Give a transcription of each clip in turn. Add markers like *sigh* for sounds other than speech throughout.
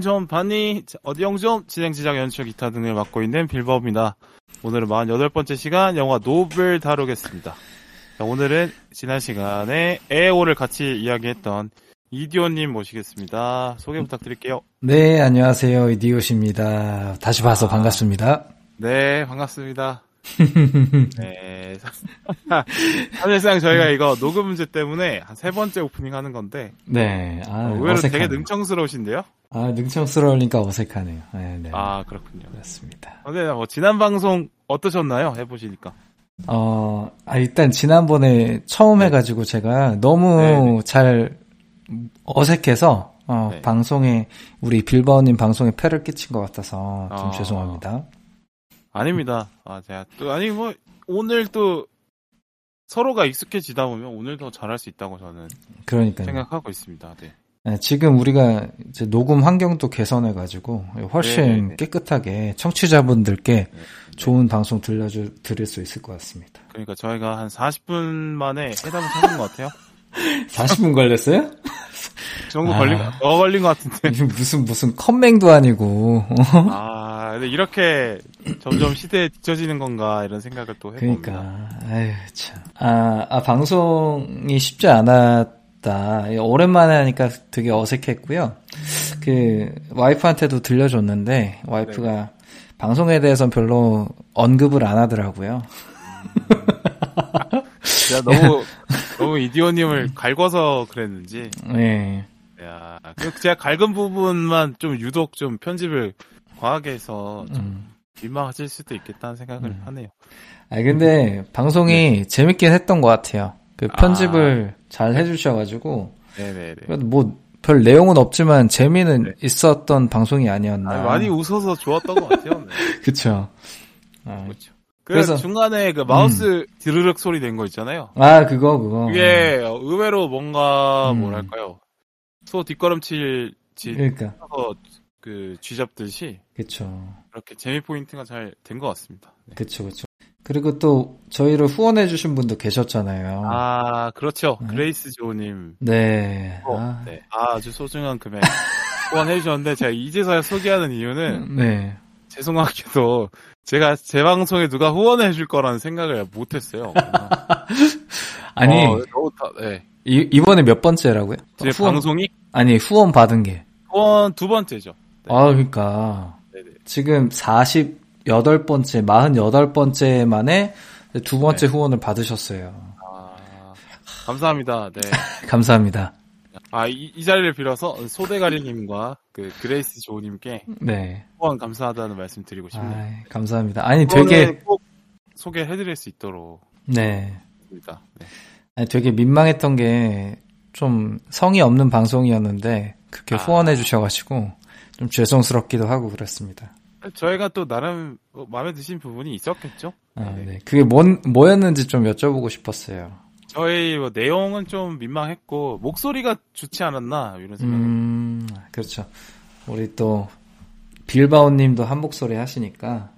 좀 봤니? 어디 영좀 진행 제작 연출 기타 등을 맡고 있는 빌버입니다. 오늘은 48번째 시간 영화 노블 다루겠습니다. 자, 오늘은 지난 시간에 에오를 같이 이야기했던 이디오님 모시겠습니다. 소개 부탁드릴게요. 네, 안녕하세요. 이디오십니다. 다시 봐서 아. 반갑습니다. 네, 반갑습니다. 네. *laughs* 사실상 저희가 이거 녹음 문제 때문에 한 세 번째 오프닝 하는 건데, 네, 아, 의외로 되게 어색하네요. 능청스러우신데요? 아, 능청스러우니까 어색하네요. 네, 네. 아, 그렇군요. 그렇습니다. 근데 뭐, 지난 방송 어떠셨나요? 해보시니까. 어, 아, 일단 지난번에 처음 해가지고 제가 너무 네네. 잘 어색해서, 어, 네. 방송에, 우리 빌바오님 방송에 폐를 끼친 것 같아서 좀 아. 죄송합니다. 아닙니다. 아, 제가 또, 아니, 뭐, 오늘 또, 서로가 익숙해지다 보면 오늘 더 잘할 수 있다고 저는 그러니까요. 생각하고 있습니다. 네. 네, 지금 우리가 이제 녹음 환경도 개선해가지고 훨씬 네네네. 깨끗하게 청취자분들께 네. 좋은 방송 들려주 드릴 수 있을 것 같습니다. 그러니까 저희가 한 40분 만에 해답을 찾은 것 같아요. 40분 걸렸어요? *laughs* 그 정도 아. 걸린, 더 걸린 것 같은데. 무슨 무슨 컴맹도 아니고 아, 근데 이렇게 점점 시대에 뒤처지는 건가 이런 생각을 또 해봅니다. 그러니까 아유 참. 아, 아 방송이 쉽지 않았다. 오랜만에 하니까 되게 어색했고요. 그 와이프한테도 들려줬는데 와이프가 방송에 대해서는 별로 언급을 안 하더라고요. *laughs* 제가 너무, 너무 이디오님을 갈궈서 그랬는지. 네. 야, 그 제가 갈근 부분만 좀 유독 좀 편집을 과하게 해서 좀 음. 민망하실 수도 있겠다는 생각을 하네요. 아 근데 방송이 재밌긴 했던 것 같아요. 그 편집을 잘 해주셔가지고 네네네. 뭐 별 내용은 없지만 재미는 네. 있었던 방송이 아니었나. 아니, 많이 웃어서 좋았던 것 같아요. 네. *laughs* 그쵸. 아, 그렇죠. 그 그래서- 음. 중간에 그 마우스 드르륵 소리 낸 거 있잖아요. 아, 그거, 그거. 그게 의외로 뭔가 음. 뭐랄까요. 소 뒷걸음질 치 그러니까. 서그 쥐잡듯이 그쵸. 그렇게 재미 포인트가 잘 된 것 같습니다. 네. 그쵸, 그쵸. 그리고 또, 저희를 후원해 주신 분도 계셨잖아요. 아 그렇죠. 네. 그레이스 조님. 네. 어, 아, 네. 아주 소중한 금액 후원해 주셨는데 제가 이제서야 소개하는 이유는 네. 죄송하게도 제가 제 방송에 누가 후원해 줄 거라는 생각을 못 했어요. *laughs* 아니, 어, 네. 이, 이번에 몇 번째라고요? 제 후원, 방송이 아니, 후원 받은 게. 후원 두 번째죠. 네. 아, 그러니까. 네네. 지금 48번째, 48번째 만에 두 번째 네. 후원을 받으셨어요. 아, 감사합니다. 네. *laughs* 감사합니다. 아, 이, 이 자리를 빌어서 소대가리님과 그 그레이스 조님께 네. 후원 감사하다는 말씀 드리고 싶네요. 아, 감사합니다. 아니, 되게, 꼭 소개해드릴 수 있도록 네. 합니다. 네. 아니, 되게 민망했던 게 좀 성의 없는 방송이었는데 그렇게 아. 후원해 주셔가지고 좀 죄송스럽기도 하고 그랬습니다. 저희가 또 나름 뭐 마음에 드신 부분이 있었겠죠? 아, 네. 네. 그게 뭔, 뭐였는지 좀 여쭤보고 싶었어요. 저희 뭐 내용은 좀 민망했고 목소리가 좋지 않았나 이런 생각. 을 음, 그렇죠. 우리 또 빌바오 님도 한 목소리 하시니까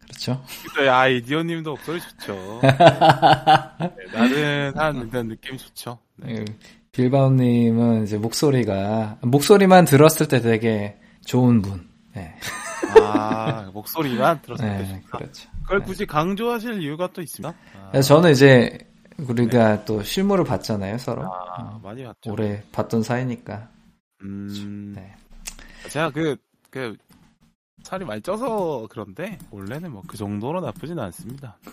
그렇죠. 아, 이디오님도 목소리 좋죠. 네, 나른한 그런 느낌 좋죠. 네. 예, 빌바오 님은 이제 목소리가 목소리만 들었을 때 되게 좋은 분. 네. 아 목소리만 들었을 때 네. 그렇죠. 그걸 굳이 강조하실 이유가 또 있습니다. 아, 저는 이제 우리가 또 실물을 봤잖아요, 서로. 아, 많이 봤죠. 오래 봤던 사이니까. 음, 네. 제가 그, 그, 살이 많이 쪄서 그런데, 원래는 뭐 그 정도로 나쁘진 않습니다. *laughs*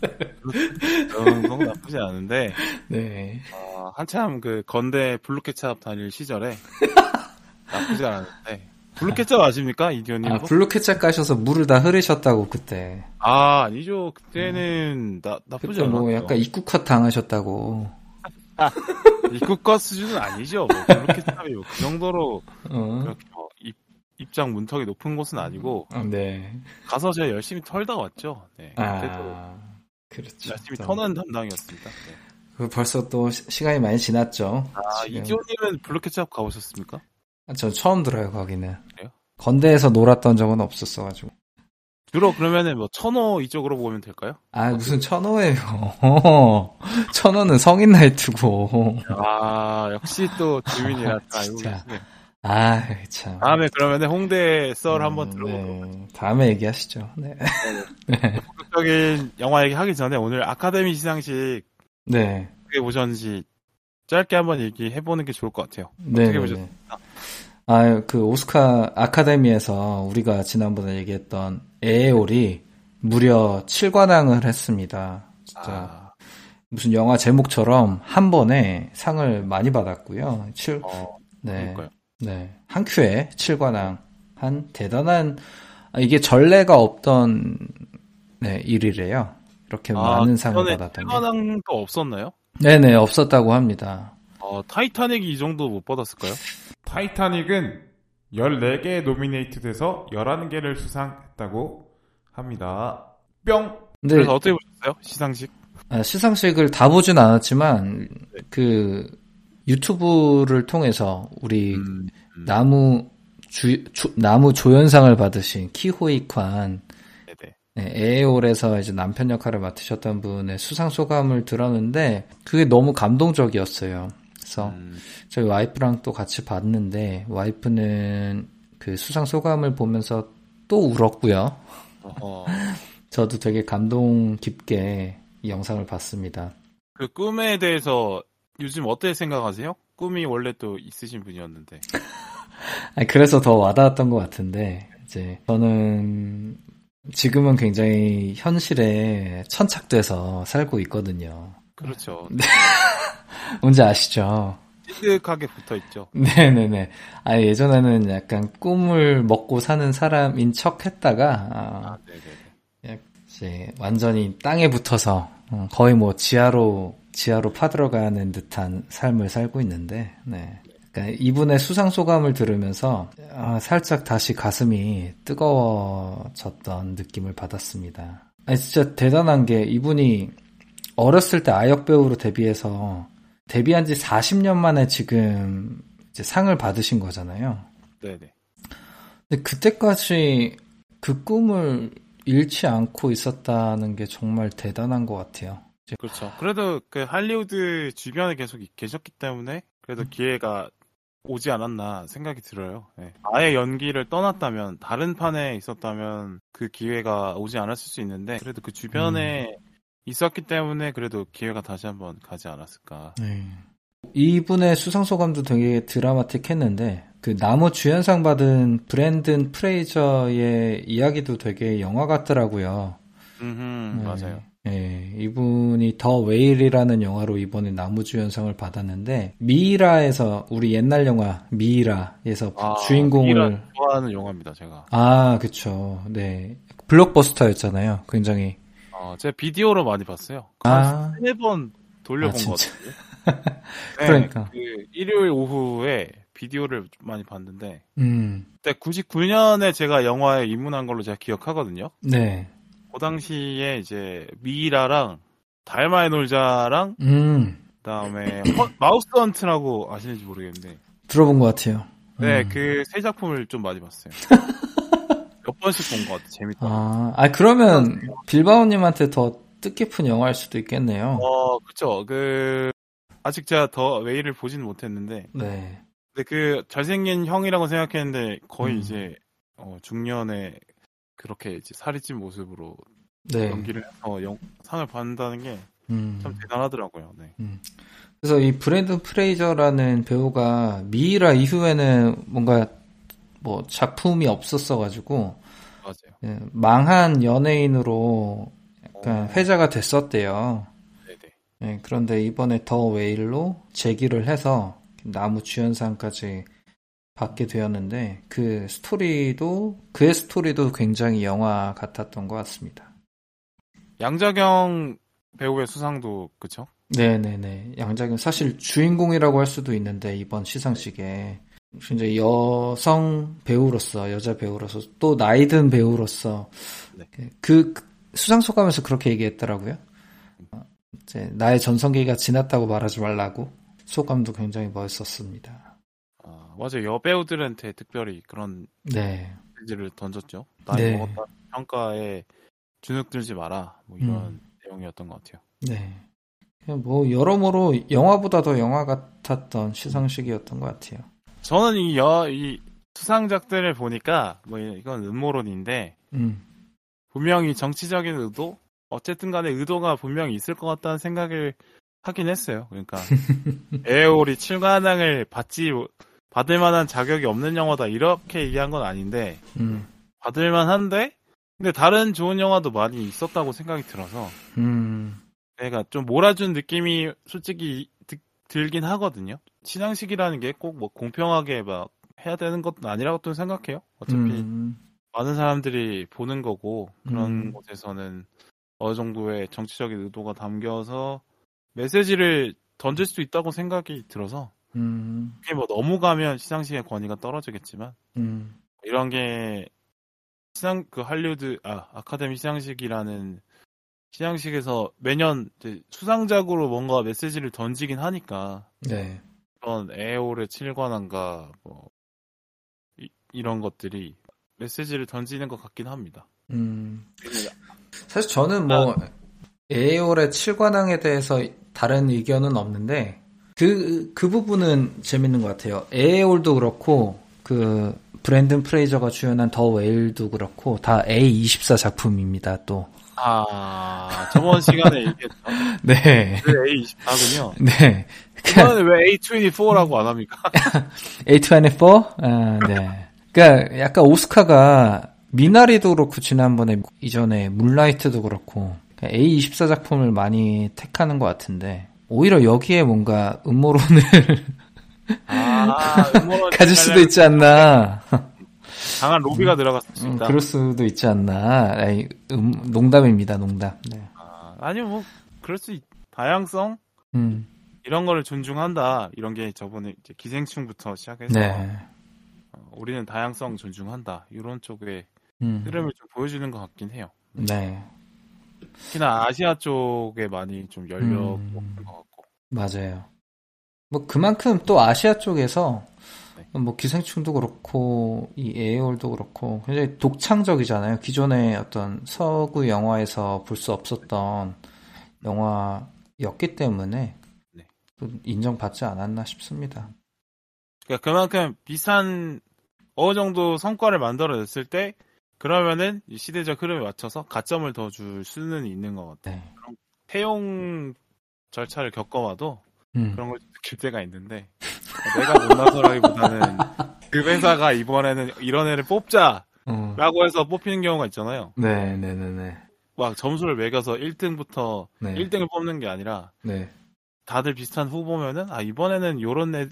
그 정도는 나쁘지 않은데, 네. 어, 한참 그 건대 블루케찹 다닐 시절에, *laughs* 나쁘지 않았는데, 블루케찹 아십니까? 이디옷님? 아, 블루케찹 가셔서 물을 다 흐리셨다고 그때. 아, 아니죠. 그때는 나, 나쁘지 그때 않았죠. 뭐 약간 입구컷 당하셨다고. *laughs* 입구컷 수준은 아니죠. 뭐 블루케찹이 뭐 그 정도로 어. 그렇게 뭐 입, 입장 문턱이 높은 곳은 아니고, 아, 네. 가서 제가 열심히 털다 왔죠. 네. 아, 그렇죠. 열심히 또. 터는 담당이었습니다. 네. 그 벌써 또 시- 시간이 많이 지났죠. 아. 이디옷님은 블루케찹 가보셨습니까? 아, 저 처음 들어요, 거기는. 그래요? 건대에서 놀았던 적은 없었어가지고. 주로 그러면은 뭐 천호 이쪽으로 보면 될까요? 아, 무슨 천호예요. *laughs* 천호는 성인 나이트고. 아, 역시 또 주민이라 다 알고 진짜. 아, 참. 다음에 그러면 홍대 썰 한번 음, 들어보도록 네. 다음에 얘기하시죠. 네. 본격적인 영화 얘기 하기 전에 오늘 아카데미 시상식 네. 어떻게 보셨는지 짧게 한번 얘기해보는 게 좋을 것 같아요. 네. 어떻게 네, 보셨습니까? 아, 그 오스카 아카데미에서 우리가 지난번에 얘기했던 에에올이 무려 7관왕을 했습니다. 진짜 아, 무슨 영화 제목처럼 한 번에 상을 많이 받았고요. 7 어, 네. 네. 한 큐에 7관왕. 한 대단한, 아, 이게 전례가 없던, 네, 일이래요. 이렇게 많은 상을 받았던 게. 태관왕도 없었나요? 네네, 없었다고 합니다. 어, 타이타닉이 이 정도 못 받았을까요? 타이타닉은 14개 노미네이트 돼서 11개를 수상했다고 합니다. 뿅! 근데, 그래서 어떻게 보셨어요? 시상식? 아, 시상식을 다 보진 않았지만, 그, 유튜브를 통해서 우리 음, 남우 주, 조- 남우 조연상을 받으신 키 호이 콴, 네네. 네, 에에올에서 이제 남편 역할을 맡으셨던 분의 수상 소감을 들었는데 그게 너무 감동적이었어요. 그래서 음, 저희 와이프랑 또 같이 봤는데 와이프는 그 수상 소감을 보면서 또 울었고요. *laughs* 저도 되게 감동 깊게 이 영상을 봤습니다. 그 꿈에 대해서 요즘 어떻게 생각하세요? 꿈이 원래 또 있으신 분이었는데. *laughs* 그래서 더 와닿았던 것 같은데 이제 저는 지금은 굉장히 현실에 천착돼서 살고 있거든요. 그렇죠. *laughs* 뭔지 아시죠? 찌득하게 붙어 있죠. 네네네. 아, 예전에는 약간 꿈을 먹고 사는 사람인 척 했다가, 아, 아, 네네네. 이제 완전히 땅에 붙어서, 어, 거의 뭐 지하로, 지하로 파들어가는 듯한 삶을 살고 있는데, 네. 그러니까 이분의 수상 소감을 들으면서, 아, 살짝 다시 가슴이 뜨거워졌던 느낌을 받았습니다. 아니, 진짜 대단한 게 이분이 어렸을 때 아역 배우로 데뷔해서, 데뷔한 지 40년 만에 지금 이제 상을 받으신 거잖아요. 네네. 근데 그때까지 그 꿈을 잃지 않고 있었다는 게 정말 대단한 것 같아요. 그렇죠. 그래도 그 할리우드 주변에 계속 계셨기 때문에 그래도 기회가 오지 않았나 생각이 들어요. 네. 아예 연기를 떠났다면 다른 판에 있었다면 그 기회가 오지 않았을 수 있는데 그래도 그 주변에 있었기 때문에 그래도 기회가 다시 한번 가지 않았을까. 네. 이분의 수상 소감도 되게 드라마틱했는데 그 나무 주연상 받은 브랜든 프레이저의 이야기도 되게 영화 같더라고요. 음, 네. 맞아요. 예, 이분이 더 웨일이라는 영화로 이번에 나무주연상을 받았는데 미이라에서 우리 옛날 영화 미이라에서 아, 주인공을 미이라 좋아하는 영화입니다, 제가. 아 그쵸 네 블록버스터였잖아요 굉장히 어, 제가 비디오로 많이 봤어요. 아. 세번 돌려본 아, 것? 같은데. *laughs* 네, 그러니까. 그 일요일 오후에 비디오를 많이 봤는데 음 그때 99년에 제가 영화에 입문한 걸로 제가 기억하거든요. 네. 그 당시에 이제 미이라랑 달마의 놀자랑 음 그다음에 허- *clears throat* 마우스 헌트라고 아시는지 모르겠는데 들어본 것 같아요. 네 음. 그세 작품을 좀 많이 봤어요. *laughs* 몇 번씩 본 것 같아 재밌다. 아, 아 그러면 빌바오님한테 더 뜻깊은 영화일 수도 있겠네요. 어 그쵸 그 아직 제가 더 웨이를 보지는 못했는데 네. 근데 그 잘생긴 형이라고 생각했는데 거의 음. 이제 어, 중년에 그렇게 이제 살이 찐 모습으로 네. 연기를 해서 영- 상을 받는다는 게참 음. 대단하더라고요. 네. 그래서 이 브랜든 프레이저라는 배우가 미이라 이후에는 뭔가 뭐 작품이 없었어 가지고 맞아요. 예, 망한 연예인으로 약간 어, 회자가 됐었대요. 예, 그런데 이번에 더 웨일로 재기를 해서 나무 주연상까지 받게 되었는데 그 스토리도 그의 스토리도 굉장히 영화 같았던 것 같습니다. 양자경 배우의 수상도 그쵸? 네네네. 양자경 사실 주인공이라고 할 수도 있는데 이번 시상식에 이제 여성 배우로서 여자 배우로서 또 나이 든 배우로서 네. 그 수상 소감에서 그렇게 얘기했더라고요. 어, 이제 나의 전성기가 지났다고 말하지 말라고 소감도 굉장히 멋있었습니다. 아, 맞아요. 여배우들한테 특별히 그런 네. 메시지를 던졌죠. 나이 네. 먹었다 평가에 주눅 들지 마라. 뭐 이런 음. 내용이었던 것 같아요. 네. 뭐 여러모로 영화보다 더 영화 같았던 시상식이었던 것 같아요. 저는 이 여, 이 수상작들을 보니까, 뭐, 이건 음모론인데, 음. 분명히 정치적인 의도? 어쨌든 간에 의도가 분명히 있을 것 같다는 생각을 하긴 했어요. 그러니까, *laughs* 에어올이 7관왕을 받지, 받을 만한 자격이 없는 영화다, 이렇게 얘기한 건 아닌데, 음. 받을 만한데, 근데 다른 좋은 영화도 많이 있었다고 생각이 들어서, 음. 내가 좀 몰아준 느낌이 솔직히 드- 들긴 하거든요. 시상식이라는 게 꼭 뭐 공평하게 막 해야 되는 것도 아니라고 또 생각해요. 어차피 음. 많은 사람들이 보는 거고 그런 음. 곳에서는 어느 정도의 정치적인 의도가 담겨서 메시지를 던질 수 있다고 생각이 들어서 음. 그게 뭐 너무 가면 시상식의 권위가 떨어지겠지만 음. 이런 게 시상 그 할리우드 아 아카데미 시상식이라는 시상식에서 매년 수상작으로 뭔가 메시지를 던지긴 하니까 네. 그런 에어올의 7관왕과 뭐 이, 런 것들이 메시지를 던지는 것 같긴 합니다. 음. 사실 저는 뭐 에이올의 7관왕에 대해서 다른 의견은 없는데 그, 그 부분은 재밌는 것 같아요. 에이올도 그렇고 그 브랜든 프레이저가 주연한 더 웨일도 그렇고 다 A24 작품입니다. 또. 아 저번 시간에 *laughs* 얘기했던 네. 그 A24군요. 네. 이번에는 왜 A24라고 안 합니까? *laughs* A24? 아, 네. 그러니까 약간 오스카가 미나리도 그렇고 지난번에 이전에 물라이트도 그렇고 A24 작품을 많이 택하는 것 같은데 오히려 여기에 뭔가 음모론을 아 음모론 *laughs* 가질 수도 있지 않나. 강한 로비가 음, 들어갔습니다. 그럴 수도 있지 않나. 아이, 음, 농담입니다, 농담. 네. 아, 아니요 뭐 그럴 수 있, 다양성 음, 이런 거를 존중한다. 이런 게 저번에 이제 기생충부터 시작해서 네. 어, 우리는 다양성 존중한다. 이런 쪽의 음, 흐름을 좀 보여주는 것 같긴 해요. 네. 특히나 아시아 쪽에 많이 좀 열려 음. 보는 것 같고. 맞아요. 뭐 그만큼 또 아시아 쪽에서 네. 뭐 기생충도 그렇고 이 에어올도 그렇고 굉장히 독창적이잖아요. 기존의 어떤 서구 영화에서 볼 수 없었던 영화였기 때문에 네. 또 인정받지 않았나 싶습니다. 그러니까 그만큼 비슷한 어느 정도 성과를 만들어냈을 때 그러면은 이 시대적 흐름에 맞춰서 가점을 더 줄 수는 있는 것 같아요. 네. 태용 절차를 겪어봐도 음, 그런 걸좀 느낄 때가 있는데 내가 못나서라기보다는 *laughs* 그 회사가 이번에는 이런 애를 뽑자라고 어, 해서 뽑히는 경우가 있잖아요. 네, 네, 네, 네, 막 점수를 매겨서 1등부터 네, 1등을 뽑는 게 아니라 네, 다들 비슷한 후보면은 아 이번에는 요런 애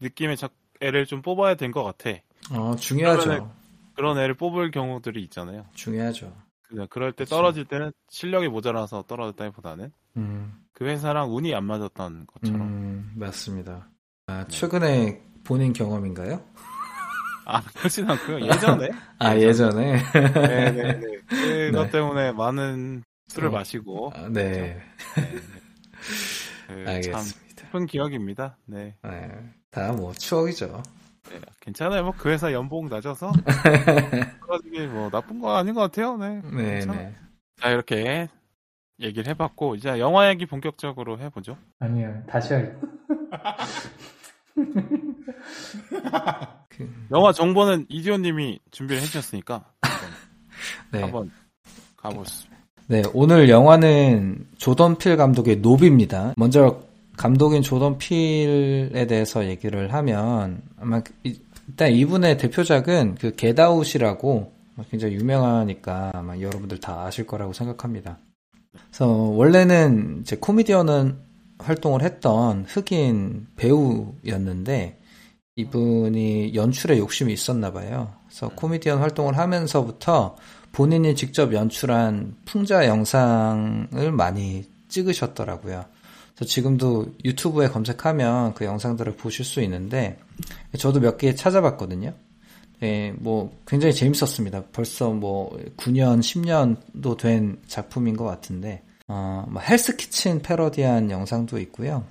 느낌의 작- 애를 좀 뽑아야 될것 같아. 어, 중요하죠. 그런 애를 뽑을 경우들이 있잖아요. 중요하죠. 그냥 그럴 때 그쵸. 떨어질 때는 실력이 모자라서 떨어졌다기보다는 음, 그 회사랑 운이 안 맞았던 것처럼. 음, 맞습니다. 아, 최근에 본인 경험인가요? 아 그렇진 않고요. 예전에. *laughs* 아, 예전에? 네 네 네. *laughs* 그것 네. 때문에 많은 술을 어. 마시고 아, 네, 그, 참 알겠 습니다. 슬픈 기억입니다. 네. 네, 다 뭐 추억이죠. 네, 괜찮아요. 뭐 그 회사 연봉 낮아서 *laughs* 뭐 나쁜 거 아닌 것 같아요. 네. 네. 네. 자 이렇게 얘기를 해봤고 이제 영화 얘기 본격적으로 해보죠. 아니요, 다시 할. 그, 영화 정보는 이디오님이 준비를 해주셨으니까 한번, *laughs* 네. 한번 가보시죠. 네, 오늘 영화는 조던 필 감독의 노비입니다. 먼저 감독인 조던 필에 대해서 얘기를 하면 아마 이- 일단 이분의 대표작은 그 겟아웃이라고 굉장히 유명하니까 아마 여러분들 다 아실 거라고 생각합니다. 그래서 원래는 이제 코미디언 활동을 했던 흑인 배우였는데 이분이 연출에 욕심이 있었나 봐요. 그래서 코미디언 활동을 하면서부터 본인이 직접 연출한 풍자 영상을 많이 찍으셨더라고요. 그래서 지금도 유튜브에 검색하면 그 영상들을 보실 수 있는데 저도 몇 개 찾아봤거든요. 예, 뭐 굉장히 재밌었습니다. 벌써 뭐 9년, 10년도 된 작품인 것 같은데 어, 뭐 헬스 키친 패러디한 영상도 있고요.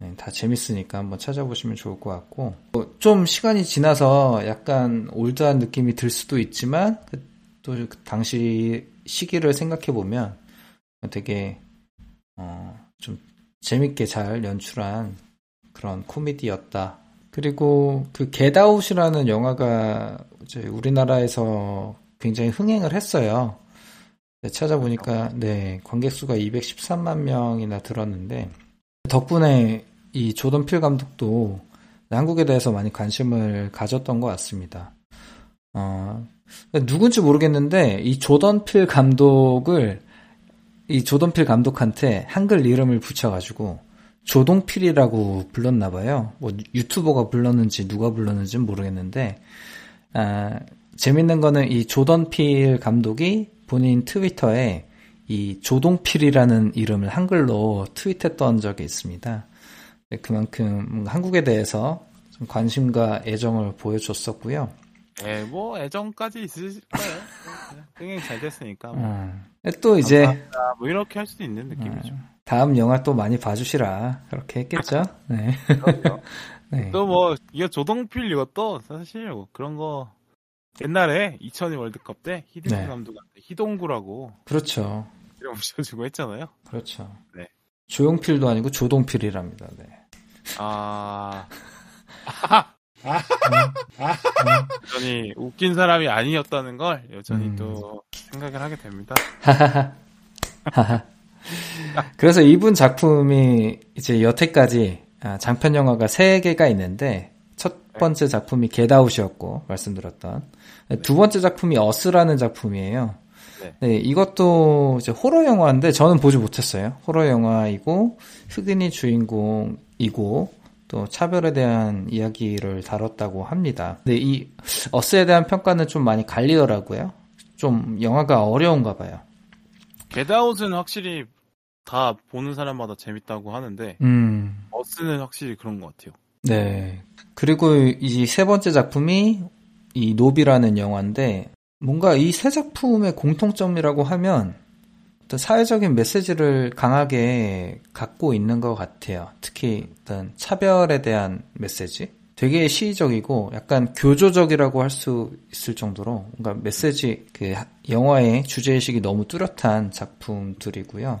네, 다 재밌으니까 한번 찾아보시면 좋을 것 같고 뭐좀 시간이 지나서 약간 올드한 느낌이 들 수도 있지만 그- 또그 당시 시기를 생각해 보면 되게 어, 좀 재밌게 잘 연출한 그런 코미디였다 그리고 그 겟아웃이라는 영화가 이제 우리나라에서 굉장히 흥행을 했어요. 네, 찾아보니까 네 관객 수가 213만 명이나 들었는데 덕분에 이 조던 필 감독도 한국에 대해서 많이 관심을 가졌던 것 같습니다. 어, 누군지 모르겠는데 이 조던 필 감독을 이 조던 필 감독한테 한글 이름을 붙여가지고 조동필이라고 불렀나 봐요. 뭐 유튜버가 불렀는지 누가 불렀는지는 모르겠는데 아, 재밌는 거는 이 조던필 감독이 본인 트위터에 이 조동필이라는 이름을 한글로 트윗했던 적이 있습니다. 네, 그만큼 한국에 대해서 좀 관심과 애정을 보여줬었고요. 예, 뭐 애정까지 있을 거예요. 흥행 잘 됐으니까. 뭐. 음. 또 이제 감사합니다. 뭐 이렇게 할 수도 있는 느낌이죠. 다음 영화 또 많이 봐주시라 그렇게 했겠죠. 네. *laughs* 네. 또뭐 이거 조동필 이것도 사실 뭐 그런 거 옛날에 2002 월드컵 때 히딩크 네. 감독한테 희동구라고 그렇죠. 이름 붙여주고 했잖아요. 그렇죠. 네. 조용필도 아니고 조동필이랍니다. 네. 아. *laughs* 여전히 웃긴 사람이 아니었다는 걸 여전히 음. 또 생각을 하게 됩니다. *laughs* 그래서 이분 작품이 이제 여태까지 아, 장편 영화가 3개가 있는데 첫 번째 작품이 겟아웃이었고 말씀드렸던 두 번째 작품이 어스라는 작품이에요. 네. 네, 이것도 이제 호러 영화인데 저는 보지 못했어요. 호러 영화이고 흑인이 주인공이고 또 차별에 대한 이야기를 다뤘다고 합니다. 근데 이 어스에 대한 평가는 좀 많이 갈리더라고요. 좀 영화가 어려운가 봐요. 겟아웃은 확실히 다 보는 사람마다 재밌다고 하는데 음. 어스는 확실히 그런 것 같아요. 네. 그리고 이 세 번째 작품이 이 노비라는 영화인데 뭔가 이 세 작품의 공통점이라고 하면 어떤 사회적인 메시지를 강하게 갖고 있는 것 같아요. 특히 어떤 차별에 대한 메시지. 되게 시의적이고 약간 교조적이라고 할 수 있을 정도로 뭔가 메시지 그 영화의 주제 의식이 너무 뚜렷한 작품들이고요.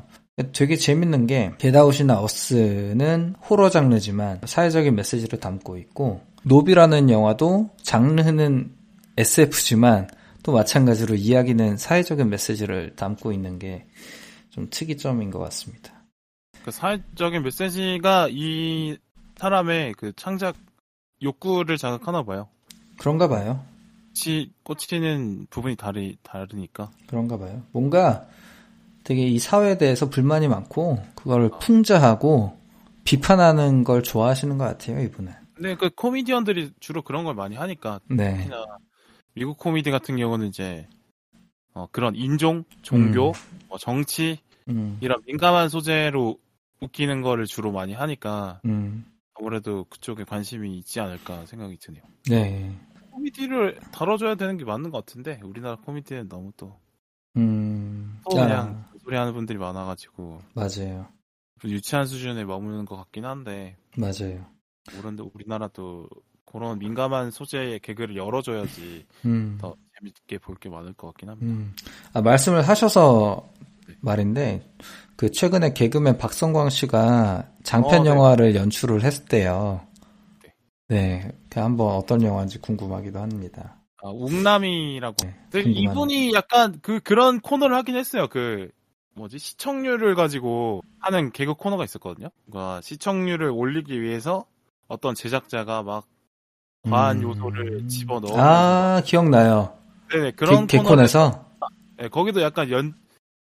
되게 재밌는 게 겟아웃이나 어스는 호러 장르지만 사회적인 메시지를 담고 있고 노비라는 영화도 장르는 SF지만 또 마찬가지로 이야기는 사회적인 메시지를 담고 있는 게 좀 특이점인 것 같습니다. 그 사회적인 메시지가 이 사람의 그 창작 욕구를 자극하나 봐요. 그런가 봐요. 치, 꽂히는 부분이 다르, 다르니까. 그런가 봐요. 뭔가 되게 이 사회에 대해서 불만이 많고 그걸 풍자하고 비판하는 걸 좋아하시는 것 같아요, 이분은. 근데 그 코미디언들이 주로 그런 걸 많이 하니까 네. 특히나 미국 코미디 같은 경우는 이제 어, 그런 인종, 종교, 뭐 정치 음, 이런 민감한 소재로 웃기는 거를 주로 많이 하니까 음, 아무래도 그쪽에 관심이 있지 않을까 생각이 드네요. 네. 코미디를 다뤄줘야 되는 게 맞는 것 같은데 우리나라 코미디는 너무 또, 음, 또 아, 그냥 소리 하는 분들이 많아가지고 맞아요. 좀 유치한 수준에 머무는 것 같긴 한데 맞아요. 모른데 우리나라도 그런 민감한 소재의 개그를 열어줘야지 음. 더 재밌게 볼 게 많을 것 같긴 합니다. 음. 아, 말씀을 하셔서 말인데, 그 최근에 개그맨 박성광 씨가 장편 어, 네. 영화를 연출을 했대요. 네. 네. 그 한번 어떤 영화인지 궁금하기도 합니다. 아, 웅남이라고. 네, 궁금하네요. 이분이 약간 그 그런 코너를 하긴 했어요. 그 뭐지 시청률을 가지고 하는 개그 코너가 있었거든요. 그러니까 시청률을 올리기 위해서 어떤 제작자가 막 과한 음. 요소를 집어 넣어. 아, 기억나요. 네네 그런 개, 개콘에서? 네, 거기도 약간 연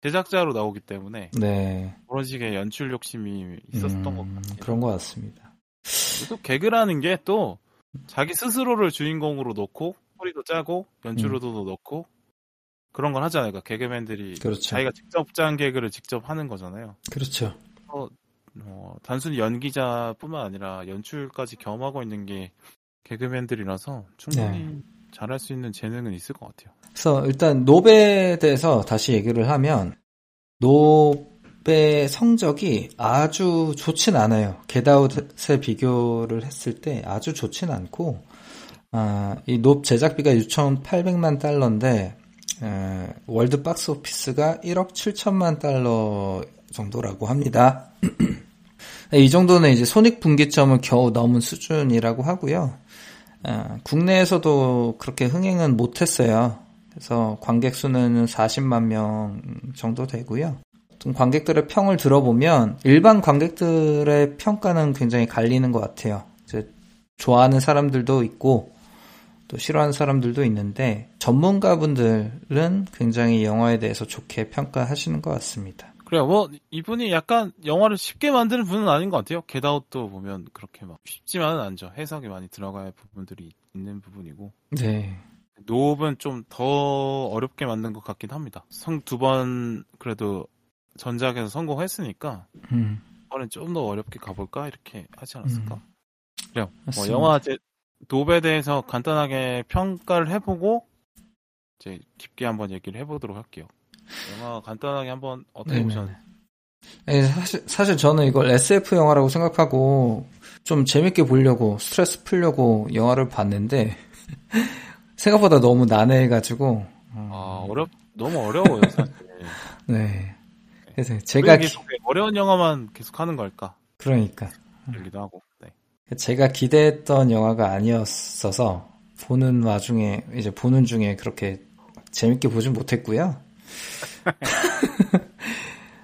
제작자로 나오기 때문에 네. 그런 식의 연출 욕심이 있었던 음, 것 같아요. 그런 것 같습니다. 또 개그라는 게 또 자기 스스로를 주인공으로 놓고 소리도 짜고 연출로도 넣고 그런 걸 하잖아요. 그러니까 개그맨들이 그렇죠. 자기가 직접 짠 개그를 직접 하는 거잖아요. 그렇죠. 어, 단순히 연기자뿐만 아니라 연출까지 겸하고 있는 게 개그맨들이라서 충분히 네. 잘할 수 있는 재능은 있을 것 같아요. 그래서 일단 노베에 대해서 다시 얘기를 하면 노베 성적이 아주 좋진 않아요. 겟아웃에 비교를 했을 때 아주 좋진 않고 아, 이노 제작비가 6,800만 달러인데 에, 월드 박스 오피스가 1억 7천만 달러 정도라고 합니다. *clears throat* 이 정도는 이제 손익 분기점을 겨우 넘은 수준이라고 하고요. 아, 국내에서도 그렇게 흥행은 못했어요. 그래서 관객 수는 40만 명 정도 되고요. 좀 관객들의 평을 들어보면 일반 관객들의 평가는 굉장히 갈리는 것 같아요. 좋아하는 사람들도 있고 또 싫어하는 사람들도 있는데 전문가분들은 굉장히 영화에 대해서 좋게 평가하시는 것 같습니다. 그래요. 뭐 이분이 약간 영화를 쉽게 만드는 분은 아닌 것 같아요. 겟아웃도 보면 그렇게 막 쉽지만은 않죠. 해석이 많이 들어가야 부분들이 있는 부분이고. 네. 노업은 좀 더 어렵게 만든 것 같긴 합니다. 성 두 번 그래도 전작에서 성공했으니까 음, 이번엔 좀 더 어렵게 가볼까 이렇게 하지 않았을까. 음. 그래요. 뭐. 영화 이제 노업에 대해서 간단하게 평가를 해보고 이제 깊게 한번 얘기를 해보도록 할게요. 영화 간단하게 한번 어떻게. 보셨나요? 예, 사실, 사실 저는 이걸 SF 영화라고 생각하고 좀 재밌게 보려고 스트레스 풀려고 영화를 봤는데 *laughs* 생각보다 너무 난해해가지고 음, 아 어렵 너무 어려워요 사실. *laughs* 네. 그래서 왜 제가 기- 계속 어려운 영화만 계속 하는 걸까? 그러니까 얘기도 하고. 네. 제가 기대했던 영화가 아니었어서 보는 와중에 이제 보는 중에 그렇게 재밌게 보진 못했고요.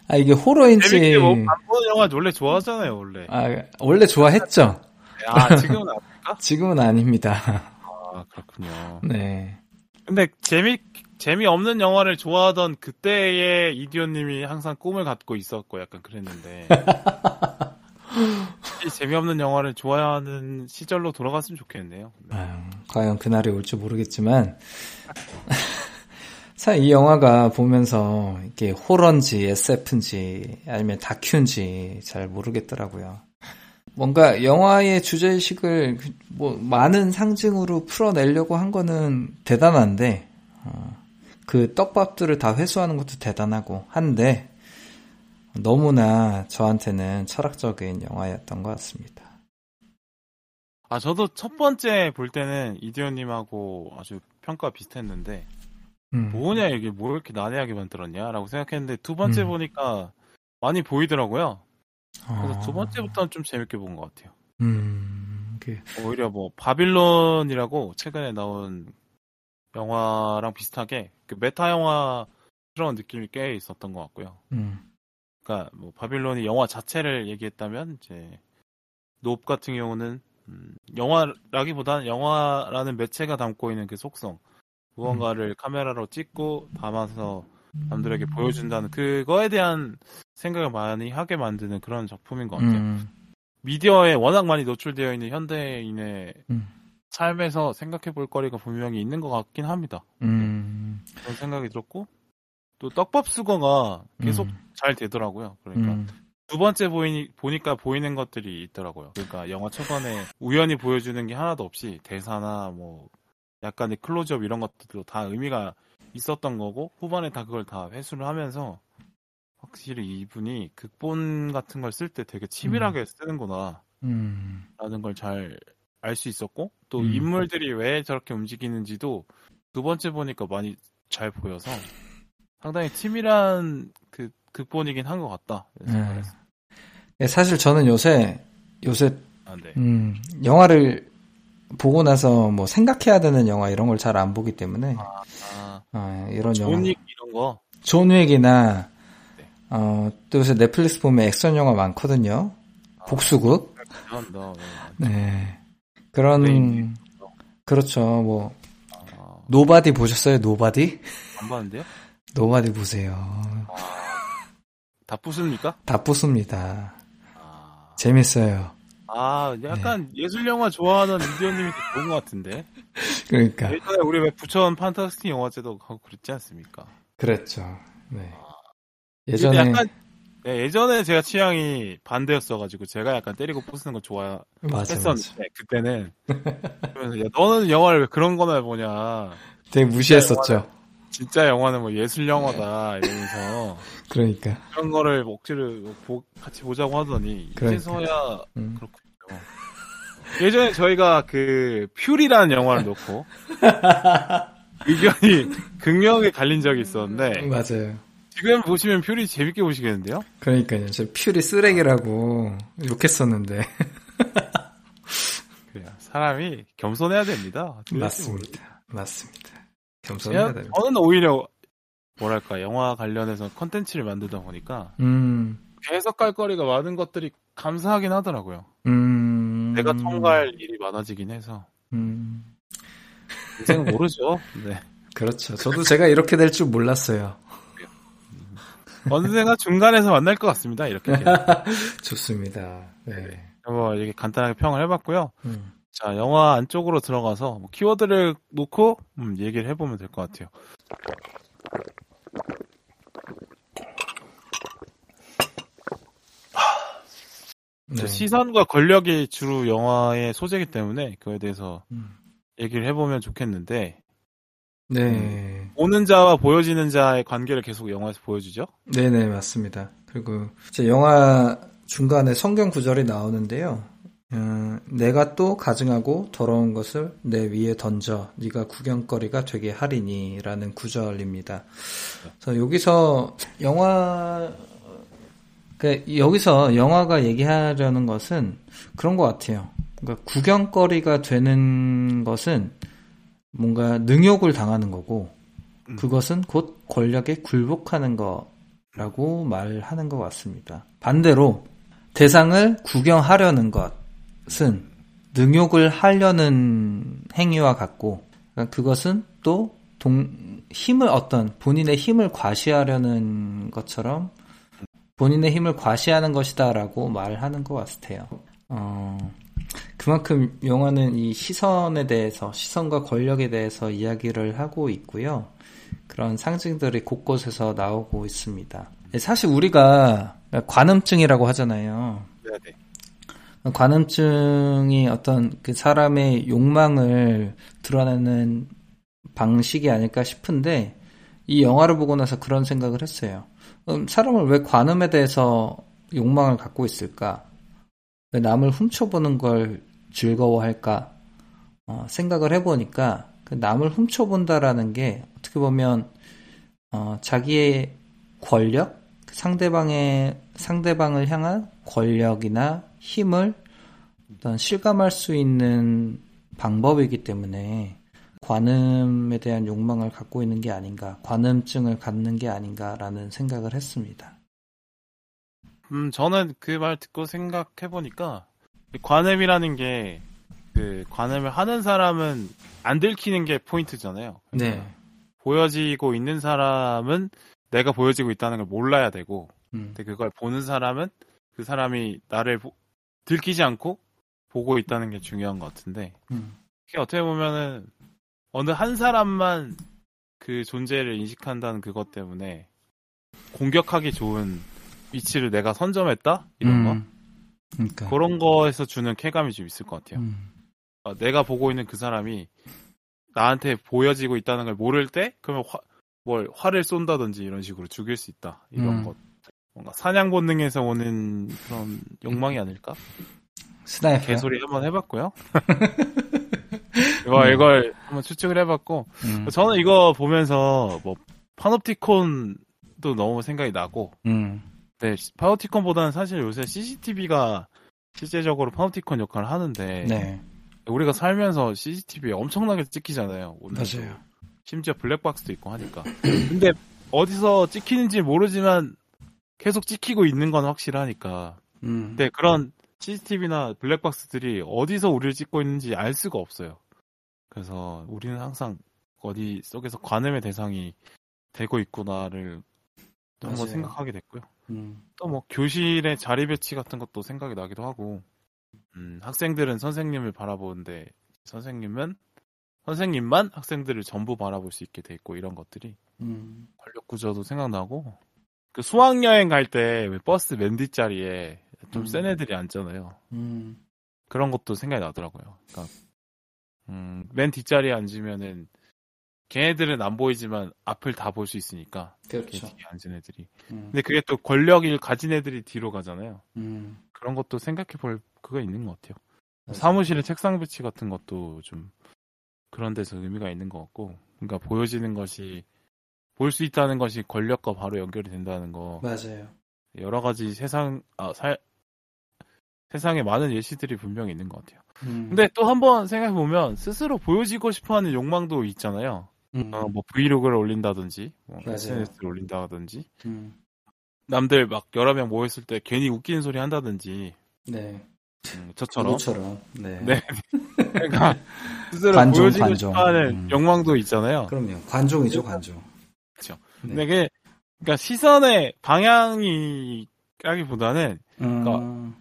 아 이게 호러인지 보는 영화 원래 좋아하잖아요 원래. 아 원래 좋아했죠. 아 지금은 아닐까? *laughs* 지금은 아닙니다. 아 그렇군요. 네. 근데 재미 재미 없는 영화를 좋아하던 그때의 이디오님이 항상 꿈을 갖고 있었고 약간 그랬는데 *laughs* 이 재미없는 영화를 좋아하는 시절로 돌아갔으면 좋겠네요. 네. 아유, 과연 그날이 올지 모르겠지만 *laughs* 사실 이 영화가 보면서 이게 호러인지 SF인지 아니면 다큐인지 잘 모르겠더라고요. 뭔가 영화의 주제의식을 뭐 많은 상징으로 풀어내려고 한 거는 대단한데 어, 그 떡밥들을 다 회수하는 것도 대단하고 한데 너무나 저한테는 철학적인 영화였던 것 같습니다. 아 저도 첫 번째 볼 때는 이디오님하고 아주 평가 비슷했는데 음. 뭐냐 이게 뭐 이렇게 난해하게 만들었냐라고 생각했는데 두 번째 음. 보니까 많이 보이더라고요. 그래서 어, 두 번째부터는 좀 재밌게 본 것 같아요. 음, 그, 오히려 뭐 바빌론이라고 최근에 나온 영화랑 비슷하게 그 메타 영화스러운 느낌이 꽤 있었던 것 같고요. 음, 그러니까 뭐 바빌론이 영화 자체를 얘기했다면 이제 놉 같은 경우는 음, 영화라기보다는 영화라는 매체가 담고 있는 그 속성 무언가를 카메라로 찍고 담아서 남들에게 보여준다는 그거에 대한 생각을 많이 하게 만드는 그런 작품인 것 같아요. 음, 미디어에 워낙 많이 노출되어 있는 현대인의 음. 삶에서 생각해 볼 거리가 분명히 있는 것 같긴 합니다. 음, 그런 생각이 들었고 또 떡밥 수거가 계속 음. 잘 되더라고요. 그러니까 음, 두 번째 보이, 보니까 보이는 것들이 있더라고요. 그러니까 영화 초반에 우연히 보여주는 게 하나도 없이 대사나 뭐 약간의 클로즈업 이런 것들도 다 의미가 있었던 거고 후반에 다 그걸 다 회수를 하면서 확실히 이분이 극본 같은 걸 쓸 때 되게 치밀하게 쓰는구나 음, 라는 걸 잘 알 수 있었고 또 음. 인물들이 왜 저렇게 움직이는지도 두 번째 보니까 많이 잘 보여서 상당히 치밀한 그 극본이긴 한 것 같다. 네. 예, 사실 저는 요새, 요새, 아, 네. 음, 영화를 보고 나서 뭐 생각해야 되는 영화 이런 걸 잘 안 보기 때문에, 아, 어, 이런 영화. 존윅 이런 거. 존 윅이나, 네. 어, 또 요새 넷플릭스 보면 액션 영화 많거든요. 아, 복수극. 네. 그런, 네. 그렇죠. 뭐, 아, 노바디 보셨어요? 노바디? 안 봤는데요? 노바디 보세요. 다 부숩니까? 다 부숩니다. 아, 재밌어요. 아, 약간 예술 영화 좋아하는 이디오님이 더 좋은 것 같은데. 그러니까. 예전에 우리 왜 부천 판타스틱 영화제도 가고 그랬지 않습니까? 그랬죠. 네. 근데 예전에 약간 네, 예전에 제가 취향이 반대였어가지고 제가 약간 때리고 부수는 거 좋아했었는데. 그때는 그래서 야, 너는 영화를 왜 그런 거나 보냐 되게 무시했었죠. 진짜 영화는 뭐 예술 영화다 이러면서 *laughs* 그러니까. 그런 거를 억지로 보- 같이 보자고 하더니 그러니까. 이제서야 음. 그렇군요. 예전에 저희가 그 퓨리라는 영화를 놓고 *laughs* 의견이 극명하게 갈린 적이 있었는데 맞아요. 지금 보시면 퓨리 재밌게 보시겠는데요? 그러니까요. 저 퓨리 쓰레기라고 욕했었는데. 그래요. 사람이 겸손해야 됩니다. 맞습니다. 맞습니다. 겸손해야 됩니다. 저는 오히려 뭐랄까 영화 관련해서 컨텐츠를 만들다 보니까 음, 해석할 거리가 많은 것들이 감사하긴 하더라고요. 음. 내가 통과할 일이 많아지긴 해서 음, 인생은 모르죠. *laughs* 네. 그렇죠. 저도 제가 이렇게 될 줄 몰랐어요. 언젠가 중간에서 만날 것 같습니다. 이렇게 *laughs* 좋습니다. 네. 뭐 이렇게 간단하게 평을 해봤고요. 음. 자 영화 안쪽으로 들어가서 뭐 키워드를 놓고 음, 얘기를 해보면 될 것 같아요. 네. 시선과 권력이 주로 영화의 소재이기 때문에 그거에 대해서 음. 얘기를 해보면 좋겠는데 네. 보는 자와 보여지는 자의 관계를 계속 영화에서 보여주죠. 네네, 맞습니다. 그리고 이제 영화 중간에 성경 구절이 나오는데요. 음, 내가 또 가증하고 더러운 것을 내 위에 던져 네가 구경거리가 되게 하리니라는 구절입니다. 그래서 여기서 영화 그 여기서 영화가 얘기하려는 것은 그런 것 같아요. 그러니까 구경거리가 되는 것은 뭔가 능욕을 당하는 거고 음. 그것은 곧 권력에 굴복하는 거라고 말하는 것 같습니다. 반대로 대상을 구경하려는 것 은 능욕을 하려는 행위와 같고 그러니까 그것은 또 동, 힘을 어떤 본인의 힘을 과시하려는 것처럼 본인의 힘을 과시하는 것이다라고 말하는 것 같아요. 어, 그만큼 영화는 이 시선에 대해서, 시선과 권력에 대해서 이야기를 하고 있고요. 그런 상징들이 곳곳에서 나오고 있습니다. 사실 우리가 관음증이라고 하잖아요. 네네. 관음증이 어떤 그 사람의 욕망을 드러내는 방식이 아닐까 싶은데 이 영화를 보고 나서 그런 생각을 했어요. 음, 사람을 왜 관음에 대해서 욕망을 갖고 있을까? 왜 남을 훔쳐보는 걸 즐거워할까? 어, 생각을 해보니까 그 남을 훔쳐본다라는 게 어떻게 보면 어, 자기의 권력, 상대방의 상대방을 향한 권력이나 힘을 어떤 실감할 수 있는 방법이기 때문에 관음에 대한 욕망을 갖고 있는 게 아닌가, 관음증을 갖는 게 아닌가라는 생각을 했습니다. 음, 저는 그 말 듣고 생각해 보니까, 관음이라는 게, 그, 관음을 하는 사람은 안 들키는 게 포인트잖아요. 네. 보여지고 있는 사람은 내가 보여지고 있다는 걸 몰라야 되고, 음, 근데 그걸 보는 사람은 그 사람이 나를 보- 들키지 않고 보고 있다는 게 중요한 것 같은데, 음, 그게 어떻게 보면은, 어느 한 사람만 그 존재를 인식한다는 그것 때문에, 공격하기 좋은 위치를 내가 선점했다? 이런 거? 음, 그러니까. 그런 거에서 주는 쾌감이 좀 있을 것 같아요. 음, 어, 내가 보고 있는 그 사람이 나한테 보여지고 있다는 걸 모를 때, 그러면 화, 뭘 활을 쏜다든지 이런 식으로 죽일 수 있다. 이런 음. 것. 뭔가 사냥 본능에서 오는 그런 욕망이 아닐까? 스나이퍼. 개소리 한번 해봤고요. *laughs* 이거, 이걸 한번 추측을 해봤고, 음, 저는 이거 보면서 뭐, 파놉티콘도 너무 생각이 나고, 음, 네, 파노티콘보다는 사실 요새 CCTV가 실제적으로 파노티콘 역할을 하는데, 네, 우리가 살면서 CCTV에 엄청나게 찍히잖아요. 맞아요. 심지어 블랙박스도 있고 하니까. 근데 어디서 찍히는지 모르지만 계속 찍히고 있는 건 확실하니까. 음, 근데 그런 CCTV나 블랙박스들이 어디서 우리를 찍고 있는지 알 수가 없어요. 그래서 우리는 항상 어디 속에서 관음의 대상이 되고 있구나를 또 한번. 생각하게 됐고요. 음, 또뭐 교실의 자리 배치 같은 것도 생각이 나기도 하고, 음, 학생들은 선생님을 바라보는데 선생님은 선생님만 학생들을 전부 바라볼 수 있게 돼 있고 이런 것들이 음, 권력 구조도 생각나고 그 수학여행 갈때왜 버스 맨 뒷자리에 좀 음. 센 애들이 앉잖아요. 음, 그런 것도 생각이 나더라고요. 그러니까 음, 맨 뒷자리에 앉으면은 걔네들은 안 보이지만 앞을 다 볼 수 있으니까 걔 그렇죠. 뒤에 앉은 애들이. 음, 근데 그게 또 권력을 가진 애들이 뒤로 가잖아요. 음, 그런 것도 생각해 볼 그거 있는 것 같아요. 맞아요. 사무실의 책상 배치 같은 것도 좀 그런 데서 의미가 있는 것 같고, 그러니까 보여지는 것이 볼 수 있다는 것이 권력과 바로 연결이 된다는 거 맞아요. 여러 가지 세상 아, 살 세상에 많은 예시들이 분명히 있는 것 같아요. 음. 근데 또 한번 생각해 보면 스스로 보여지고 싶어하는 욕망도 있잖아요. 음. 어, 뭐 브이로그를 올린다든지, 뭐. SNS를 올린다든지, 음. 남들 막 여러 명 모였을 때 괜히 웃기는 소리 한다든지, 네. 음, 저처럼. 저처럼. 네. *laughs* 네. 그러니까 스스로 *laughs* 관종, 보여지고 관종. 싶어하는 음. 욕망도 있잖아요. 그럼요. 관종이죠, 관종. 그쵸. 네. 근데 그게 그러니까 시선의 방향이 라기보다는 음.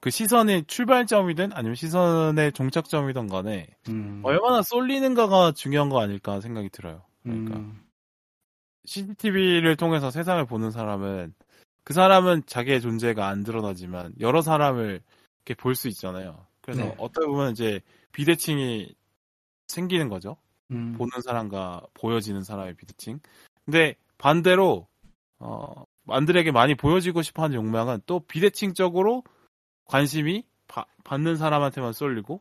그 시선의 출발점이든 아니면 시선의 종착점이든 간에 음. 얼마나 쏠리는가가 중요한 거 아닐까 생각이 들어요. 그러니까 음. CCTV를 통해서 세상을 보는 사람은 그 사람은 자기의 존재가 안 드러나지만 여러 사람을 이렇게 볼 수 있잖아요. 그래서 네. 어떻게 보면 이제 비대칭이 생기는 거죠. 음. 보는 사람과 보여지는 사람의 비대칭. 근데 반대로 어, 남들에게 많이 보여지고 싶어하는 욕망은 또 비대칭적으로 관심이 바- 받는 사람한테만 쏠리고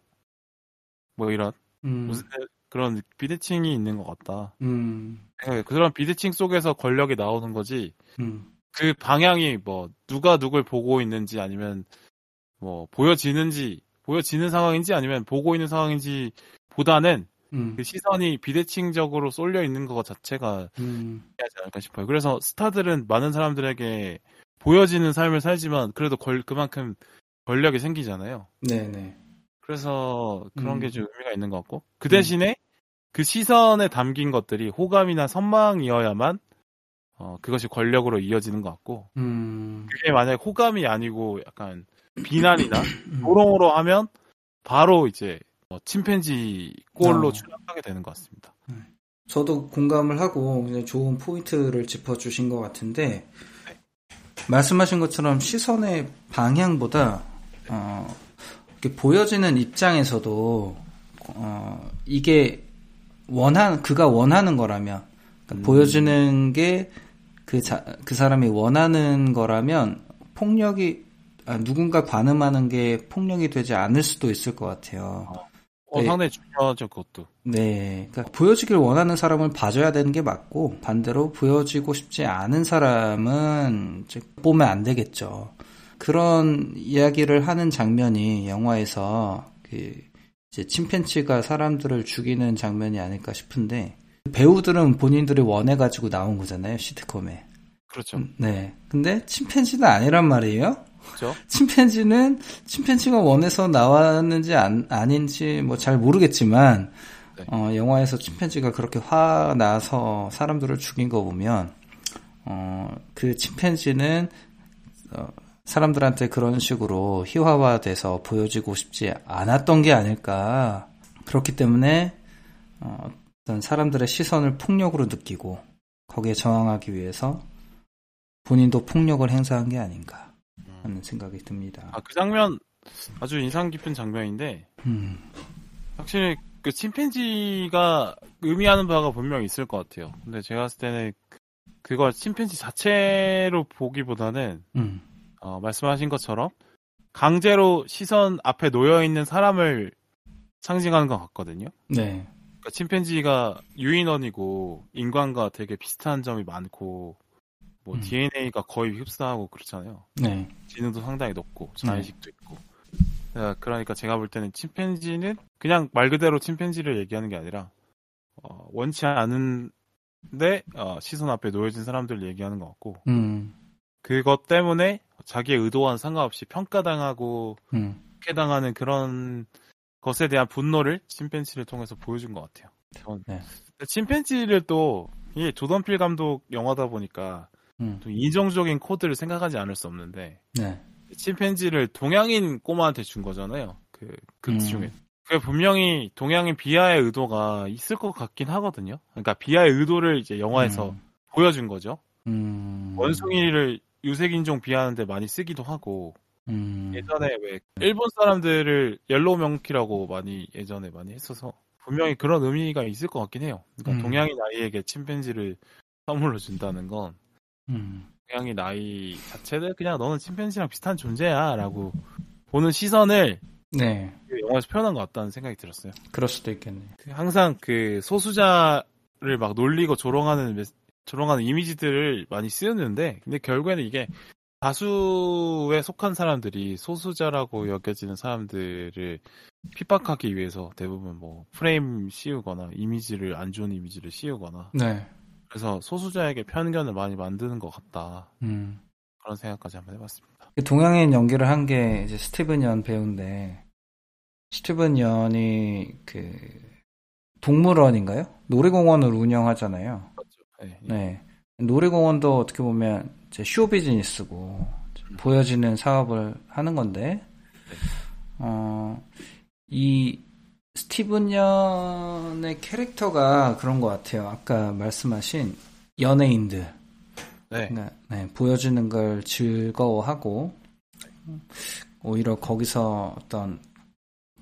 뭐 이런 음. 무슨 그런 비대칭이 있는 것 같다. 음. 생각해요. 그런 비대칭 속에서 권력이 나오는 거지. 음. 그 방향이 뭐 누가 누굴 보고 있는지 아니면 뭐 보여지는지 보여지는 상황인지 아니면 보고 있는 상황인지 보다는 음. 그 시선이 비대칭적으로 쏠려 있는 것 자체가 음. 하지 않을까 싶어요. 그래서 스타들은 많은 사람들에게 보여지는 삶을 살지만 그래도 걸, 그만큼 권력이 생기잖아요. 네네. 그래서 그런 음. 게좀 의미가 있는 것 같고 그 대신에 그 시선에 담긴 것들이 호감이나 선망이어야만 어, 그것이 권력으로 이어지는 것 같고 음. 그게 만약에 호감이 아니고 약간 비난이나 음. *coughs* 조롱으로 하면 바로 이제 어, 침팬지 꼴로 어. 추락하게 되는 것 같습니다. 저도 공감을 하고 그냥 좋은 포인트를 짚어주신 것 같은데 말씀하신 것처럼 시선의 방향보다 어, 이렇게 보여지는 입장에서도 어, 이게 원한 그가 원하는 거라면 그러니까 음. 보여지는 게 그 그 사람이 원하는 거라면 폭력이 아, 누군가 관음하는 게 폭력이 되지 않을 수도 있을 것 같아요. 어, 네. 상당히 중요하죠, 그것도. 네. 그러니까 보여지길 원하는 사람을 봐줘야 되는 게 맞고, 반대로 보여지고 싶지 않은 사람은 이제 보면 안 되겠죠. 그런 이야기를 하는 장면이 영화에서 그 이제 침팬치가 사람들을 죽이는 장면이 아닐까 싶은데, 배우들은 본인들이 원해가지고 나온 거잖아요, 시트콤에. 그렇죠. 네. 근데 침팬지는 아니란 말이에요? 그렇죠. 침팬지는 침팬지가 원해서 나왔는지 안, 아닌지 뭐 잘 모르겠지만 네. 어, 영화에서 침팬지가 그렇게 화나서 사람들을 죽인 거 보면 어, 그 침팬지는 어, 사람들한테 그런 식으로 희화화돼서 보여지고 싶지 않았던 게 아닐까 그렇기 때문에 어, 어떤 사람들의 시선을 폭력으로 느끼고 거기에 저항하기 위해서 본인도 폭력을 행사한 게 아닌가 하는 생각이 듭니다. 아, 그 장면 아주 인상 깊은 장면인데 음, 확실히 그 침팬지가 의미하는 바가 분명히 있을 것 같아요. 근데 제가 봤을 때는 그걸 침팬지 자체로 보기보다는 음, 어, 말씀하신 것처럼 강제로 시선 앞에 놓여 있는 사람을 상징하는 것 같거든요. 네, 그러니까 침팬지가 유인원이고 인간과 되게 비슷한 점이 많고 뭐 음. DNA가 거의 흡사하고 그렇잖아요. 네, 지능도 상당히 높고 자의식도 있고. 어, 그러니까 제가 볼 때는 침팬지는 그냥 말 그대로 침팬지를 얘기하는 게 아니라 어, 원치 않은데 어, 시선 앞에 놓여진 사람들을 얘기하는 것 같고 음, 그것 때문에 자기의 의도와는 상관없이 평가당하고 음, 해당하는 그런 것에 대한 분노를 침팬지를 통해서 보여준 것 같아요. 전- 네. 침팬지를 또 이게 조던필 감독 영화다 보니까 음, 좀 이정적인 코드를 생각하지 않을 수 없는데 네, 침팬지를 동양인 꼬마한테 준 거잖아요. 그, 극 음. 중에. 그 분명히 동양인 비하의 의도가 있을 것 같긴 하거든요. 그러니까 비하의 의도를 이제 영화에서 음, 보여준 거죠. 음, 원숭이를 유색인종 비하하는데 많이 쓰기도 하고, 음, 예전에 왜 일본 사람들을 yellow monkey라고 많이 예전에 많이 했어서 분명히 그런 의미가 있을 것 같긴 해요. 그러니까 음. 동양인 아이에게 침팬지를 선물로 준다는 건 음, 동양인 아이 자체를 그냥 너는 침팬지랑 비슷한 존재야라고 보는 시선을 네, 그 영화에서 표현한 것 같다는 생각이 들었어요. 그럴 수도 있겠네요. 그 항상 그 소수자를 막 놀리고 조롱하는 메- 조롱하는 이미지들을 많이 쓰였는데 근데 결국에는 이게 다수에 속한 사람들이 소수자라고 여겨지는 사람들을 핍박하기 위해서 대부분 뭐 프레임 씌우거나 이미지를 안 좋은 이미지를 씌우거나 네. 그래서 소수자에게 편견을 많이 만드는 것 같다 음. 그런 생각까지 한번 해봤습니다. 그 동양인 연기를 한 게 이제 스티븐 연 배우인데 스티븐 연이 그 동물원인가요? 놀이공원을 운영하잖아요. 네. 네. 놀이공원도 어떻게 보면 이제 쇼 비즈니스고 보여지는 사업을 하는 건데 어, 이 스티븐 연의 캐릭터가 그런 것 같아요. 아까 말씀하신 연예인들 네. 그러니까, 네, 보여주는 걸 즐거워하고 오히려 거기서 어떤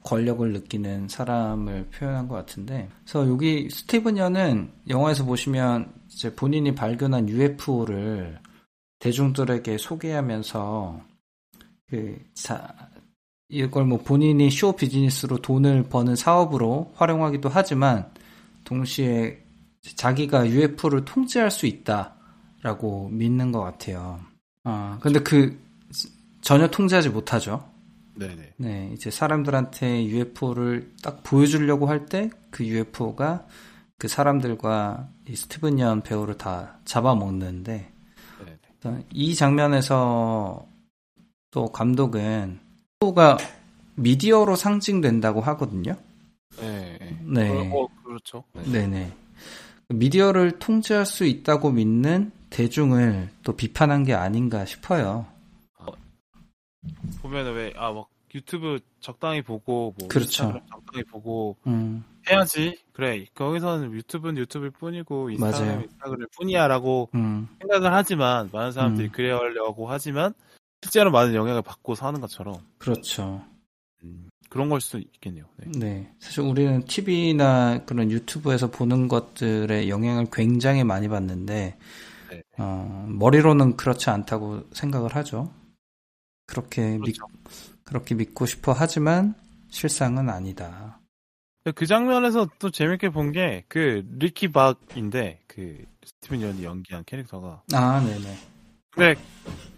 권력을 느끼는 사람을 표현한 것 같은데 그래서 여기 스티븐 연은 영화에서 보시면 이제 본인이 발견한 UFO를 대중들에게 소개하면서 그 자, 이걸 뭐 본인이 쇼 비즈니스로 돈을 버는 사업으로 활용하기도 하지만 동시에 자기가 UFO를 통제할 수 있다라고 믿는 것 같아요. 아 근데 그 전혀 통제하지 못하죠. 네네. 네, 이제 사람들한테 UFO를 딱 보여주려고 할 때 그 UFO가 그 사람들과 이 스티븐 연 배우를 다 잡아먹는데 네네. 이 장면에서 또 감독은 가 미디어로 상징된다고 하거든요. 네. 네. 네. 어, 그렇죠. 네. 네네. 미디어를 통제할 수 있다고 믿는 대중을 또 비판한 게 아닌가 싶어요. 보면은 왜, 아, 막 유튜브 적당히 보고, 뭐, 그렇죠. 적당히 보고 음, 해야지. 그래. 거기서는 유튜브는 유튜브일 뿐이고, 인스타그램. 인스타그램 뿐이야라고 음, 생각을 하지만, 많은 사람들이 음. 그래 하려고 하지만, 실제로 많은 영향을 받고 사는 것처럼, 그렇죠. 음, 그런 걸 수도 있겠네요. 네. 네. 사실 우리는 TV나 그런 유튜브에서 보는 것들의 영향을 굉장히 많이 받는데, 네. 어, 머리로는 그렇지 않다고 생각을 하죠. 그렇게 믿, 그렇죠. 그렇게 믿고 싶어 하지만 실상은 아니다. 그 장면에서 또 재밌게 본 게, 그, 리키 박인데, 그, 스티븐 연이 연기한 캐릭터가. 아, 네네. 근데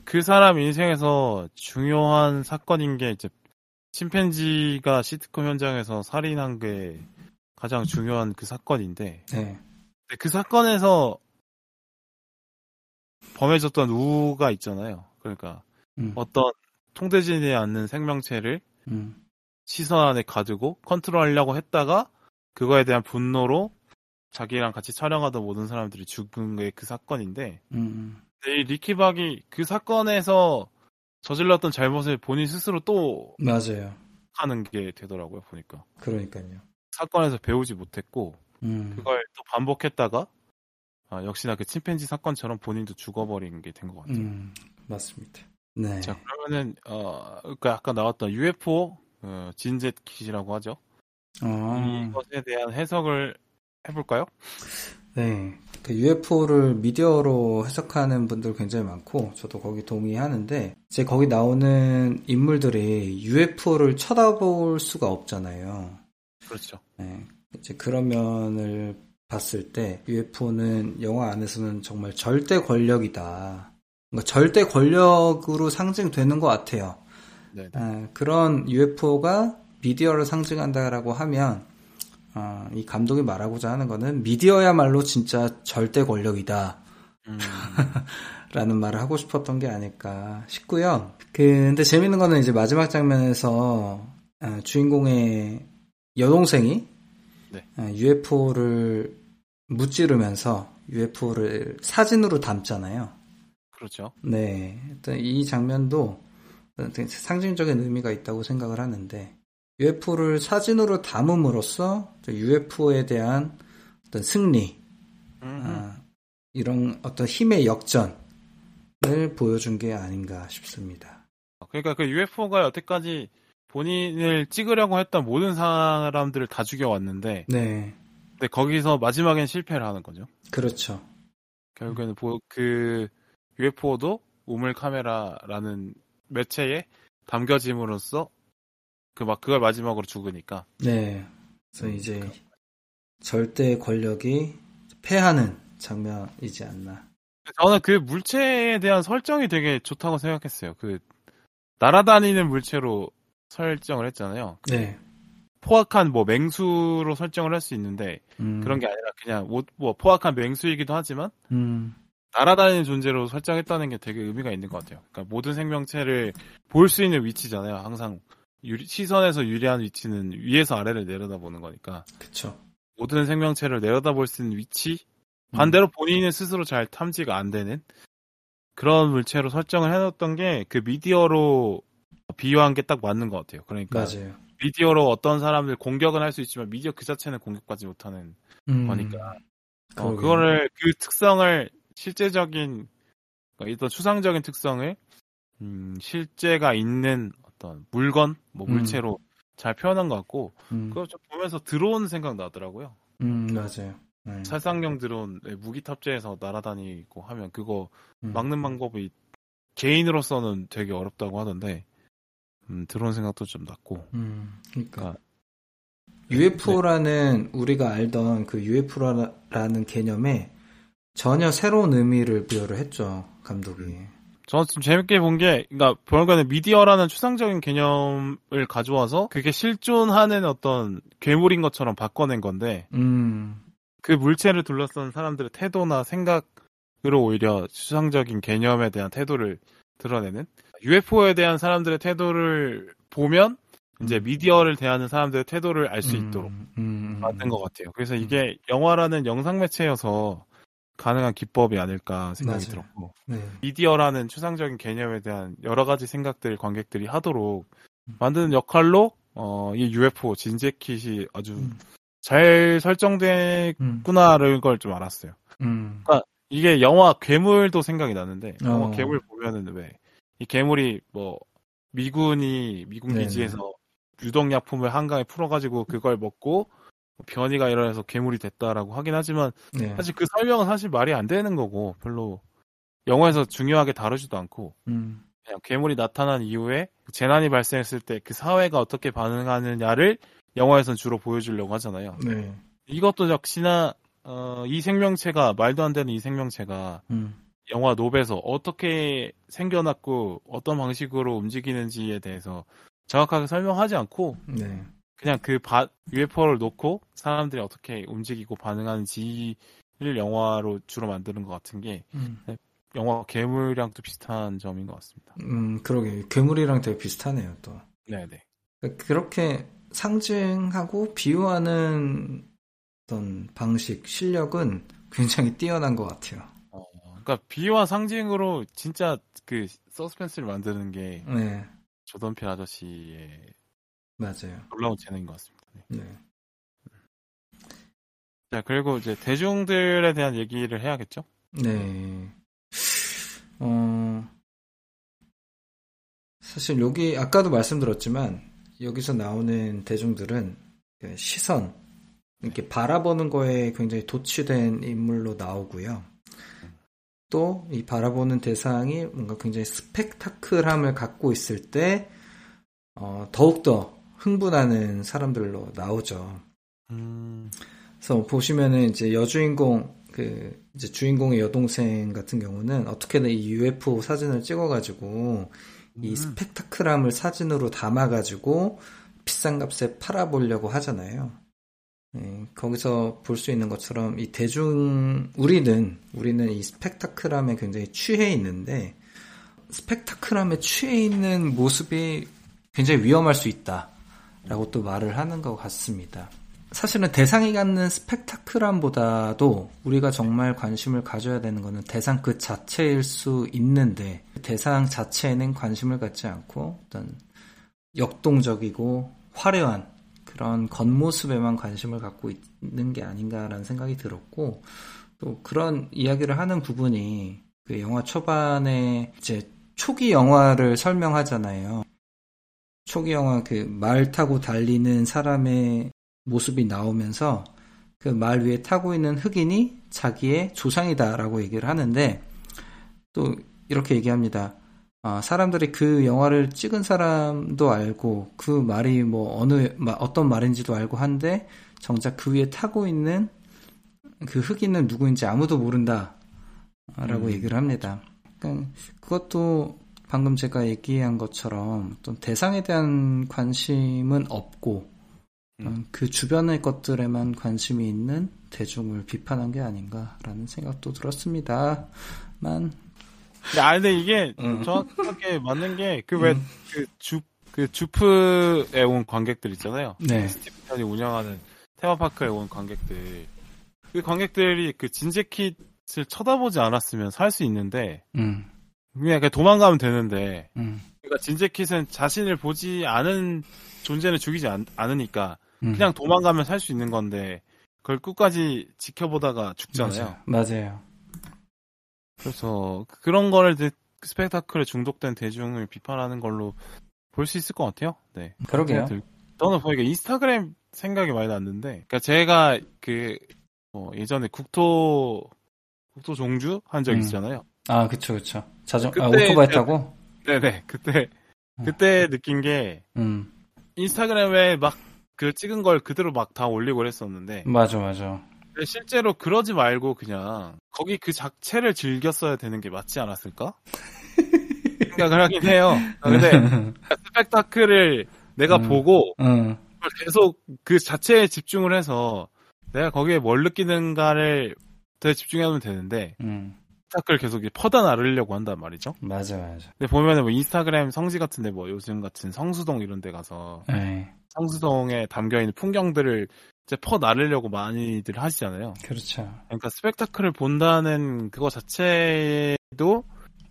그 사람 인생에서 중요한 사건인 게 이제 침팬지가 시트콤 현장에서 살인한 게 가장 중요한 그 사건인데 네. 그 사건에서 범해졌던 우가 있잖아요. 그러니까 음, 어떤 통되지 않는 생명체를 음, 시선 안에 가두고 컨트롤하려고 했다가 그거에 대한 분노로 자기랑 같이 촬영하던 모든 사람들이 죽은 게 그 사건인데 음, 음. 이 리키박이 그 사건에서 저질렀던 잘못을 본인 스스로 또 맞아요. 하는 게 되더라고요, 보니까. 그러니까요. 사건에서 배우지 못했고, 음, 그걸 또 반복했다가, 아, 역시나 그 침팬지 사건처럼 본인도 죽어버린 게 된 것 같아요. 음, 맞습니다. 네. 자, 그러면은, 어, 그 아까 나왔던 UFO, 어, 진젯 킷이라고 하죠. 어, 이것에 대한 해석을 해볼까요? 네. 그 UFO를 미디어로 해석하는 분들 굉장히 많고, 저도 거기 동의하는데, 이제 거기 나오는 인물들이 UFO를 쳐다볼 수가 없잖아요. 그렇죠. 네. 이제 그런 면을 봤을 때, UFO는 영화 안에서는 정말 절대 권력이다. 그러니까 절대 권력으로 상징되는 것 같아요. 네. 아, 그런 UFO가 미디어를 상징한다라고 하면 어, 이 감독이 말하고자 하는 거는 미디어야말로 진짜 절대 권력이다. 음, *laughs* 라는 말을 하고 싶었던 게 아닐까 싶고요. 그, 근데 재밌는 거는 이제 마지막 장면에서 아, 주인공의 여동생이 네. UFO를 무찌르면서 UFO를 사진으로 담잖아요. 그렇죠. 네. 일단 이 장면도 상징적인 의미가 있다고 생각을 하는데, UFO를 사진으로 담음으로써 UFO에 대한 어떤 승리, 음, 아, 이런 어떤 힘의 역전을 보여준 게 아닌가 싶습니다. 그러니까 그 UFO가 여태까지 본인을 찍으려고 했던 모든 사람들을 다 죽여왔는데, 네. 근데 거기서 마지막엔 실패를 하는 거죠. 그렇죠. 결국에는 보- 그 UFO도 우물 카메라라는 매체에 담겨짐으로써 그 막 그걸 마지막으로 죽으니까 네. 그래서 음, 이제 절대 권력이 패하는 장면이지 않나. 저는 그 물체에 대한 설정이 되게 좋다고 생각했어요. 그 날아다니는 물체로 설정을 했잖아요. 네. 포악한 뭐 맹수로 설정을 할 수 있는데 음, 그런 게 아니라 그냥 뭐, 뭐 포악한 맹수이기도 하지만 음, 날아다니는 존재로 설정했다는 게 되게 의미가 있는 것 같아요. 그러니까 모든 생명체를 볼 수 있는 위치잖아요. 항상 유리- 시선에서 유리한 위치는 위에서 아래를 내려다보는 거니까 그쵸. 모든 생명체를 내려다볼 수 있는 위치 반대로 본인은 스스로 잘 탐지가 안 되는 그런 물체로 설정을 해놨던 게 그 미디어로 비유한 게 딱 맞는 것 같아요. 그러니까 맞아요. 미디어로 어떤 사람들 공격은 할 수 있지만 미디어 그 자체는 공격받지 못하는 음, 거니까. 어. 그거를 그 특성을 실제적인 그러니까 어떤 추상적인 특성을 음, 실제가 있는 어떤 물건 뭐 음. 물체로 잘 표현한 것 같고 음, 그거 좀 보면서 드론 생각 나더라고요. 음, 맞아요. 네. 살상용 드론 무기 탑재해서 날아다니고 하면 그거 음. 막는 방법이 개인으로서는 되게 어렵다고 하던데 음, 드론 생각도 좀 났고 음, 그러니까 그러니까 UFO라는 우리가 알던 그 UFO라는 개념에 전혀 새로운 의미를 부여를 했죠 감독이. 저는 좀 재밌게 본 게, 그러니까 보니까 미디어라는 추상적인 개념을 가져와서 그게 실존하는 어떤 괴물인 것처럼 바꿔낸 건데 음, 그 물체를 둘러싼 사람들의 태도나 생각으로 오히려 추상적인 개념에 대한 태도를 드러내는 UFO에 대한 사람들의 태도를 보면 이제 미디어를 대하는 사람들의 태도를 알수 음, 있도록 음, 음, 만든 것 같아요. 그래서 이게 영화라는 영상 매체여서 가능한 기법이 아닐까 생각이 맞아요. 들었고 네. 미디어라는 추상적인 개념에 대한 여러 가지 생각들 관객들이 하도록 음. 만드는 역할로 어, 이 UFO 진재킷이 아주 음. 잘 설정됐구나라는 음, 걸좀 알았어요. 음, 이게 영화 괴물도 생각이 나는데 영화 어. 괴물 보면은 왜 이 괴물이 뭐 미군이 미군 네네. 기지에서 유독 약품을 한강에 풀어가지고 그걸 먹고 변이가 일어나서 괴물이 됐다라고 하긴 하지만 네. 사실 그 설명은 사실 말이 안 되는 거고 별로 영화에서 중요하게 다루지도 않고 음, 그냥 괴물이 나타난 이후에 재난이 발생했을 때 그 사회가 어떻게 반응하느냐를 영화에선 주로 보여주려고 하잖아요. 네. 이것도 역시나 어, 이 생명체가 말도 안 되는 이 생명체가 음, 영화 노베에서 어떻게 생겨났고 어떤 방식으로 움직이는지에 대해서 정확하게 설명하지 않고 네. 그냥 그 바, UFO를 놓고 사람들이 어떻게 움직이고 반응하는지를 영화로 주로 만드는 것 같은 게 음, 영화 괴물이랑도 비슷한 점인 것 같습니다. 음, 그러게 괴물이랑 되게 비슷하네요 또. 네네. 그렇게 상징하고 비유하는 어떤 방식, 실력은 굉장히 뛰어난 것 같아요. 어, 그러니까 비유와 상징으로 진짜 그 서스펜스를 만드는 게 네, 조던필 아저씨의 맞아요. 놀라운 재능인 것 같습니다. 네. 네. 자 그리고 이제 대중들에 대한 얘기를 해야겠죠? 네. 어, 사실 여기, 아까도 말씀드렸지만, 여기서 나오는 대중들은 그 시선, 이렇게 바라보는 거에 굉장히 도취된 인물로 나오고요. 또, 이 바라보는 대상이 뭔가 굉장히 스펙타클함을 갖고 있을 때, 어, 더욱더 흥분하는 사람들로 나오죠. 음, 그래서 보시면은 이제 여주인공 그 이제 주인공의 여동생 같은 경우는 어떻게든 이 UFO 사진을 찍어가지고 이 음. 스펙타클함을 사진으로 담아가지고 비싼 값에 팔아보려고 하잖아요. 예, 거기서 볼 수 있는 것처럼 이 대중 우리는 우리는 이 스펙타클함에 굉장히 취해 있는데 스펙타클함에 취해 있는 모습이 굉장히 위험할 수 있다 라고 또 말을 하는 것 같습니다. 사실은 대상이 갖는 스펙타클함보다도 우리가 정말 관심을 가져야 되는 것은 대상 그 자체일 수 있는데 대상 자체에는 관심을 갖지 않고 어떤 역동적이고 화려한 그런 겉모습에만 관심을 갖고 있는 게 아닌가라는 생각이 들었고 또 그런 이야기를 하는 부분이 그 영화 초반에 이제 초기 영화를 설명하잖아요. 초기 영화 그 말 타고 달리는 사람의 모습이 나오면서 그 말 위에 타고 있는 흑인이 자기의 조상이다라고 얘기를 하는데 또 이렇게 얘기합니다. 아, 사람들이 그 영화를 찍은 사람도 알고 그 말이 뭐 어느 마- 어떤 말인지도 알고 한데 정작 그 위에 타고 있는 그 흑인은 누구인지 아무도 모른다라고 음. 얘기를 합니다. 그러니까 그것도 방금 제가 얘기한 것처럼 어떤 대상에 대한 관심은 없고 음. 음, 그 주변의 것들에만 관심이 있는 대중을 비판한 게 아닌가라는 생각도 들었습니다만 아 근데 이게 음. 정확하게 맞는 게 그왜 음. 그주그 주프에 온 관객들 있잖아요. 네. 스티븐이 운영하는 테마파크에 온 관객들. 그 관객들이 그 진재킷을 쳐다보지 않았으면 살 수 있는데 음, 그냥 그냥 도망가면 되는데 음, 그러니까 진재킷은 자신을 보지 않은 존재는 죽이지 않, 않으니까 음. 그냥 도망가면 살 수 있는 건데 그걸 끝까지 지켜보다가 죽잖아요. 맞아요. 맞아요. 그래서 그런 거를 스펙타클에 중독된 대중을 비판하는 걸로 볼 수 있을 것 같아요. 네. 그러게요. 들- 저는 보니까 인스타그램 생각이 많이 났는데, 그러니까 제가 그 어, 예전에 국토 국토 종주 한적 음. 있잖아요. 아, 그쵸, 그쵸. 자전, 아, 그때 오토바이 제가- 타고? 네네 그때 음. 그때 느낀 게 음, 인스타그램에 막 그 찍은 걸 그대로 막 다 올리고 그랬었는데 맞아, 맞아. 실제로 그러지 말고 그냥 거기 그 자체를 즐겼어야 되는 게 맞지 않았을까? *laughs* 생각을 하긴 해요. 아, 근데 스펙타클을 내가 음. 보고 응, 그걸 계속 그 자체에 집중을 해서 내가 거기에 뭘 느끼는가를 더 집중하면 되는데 응. 스펙타클을 계속 퍼다 나르려고 한단 말이죠. 맞아, 맞아. 근데 보면은 뭐 인스타그램 성지 같은데 뭐 요즘 같은 성수동 이런 데 가서 에이, 성수동에 담겨있는 풍경들을 이제 퍼 나르려고 많이들 하시잖아요. 그렇죠. 그러니까 스펙타클을 본다는 그거 자체도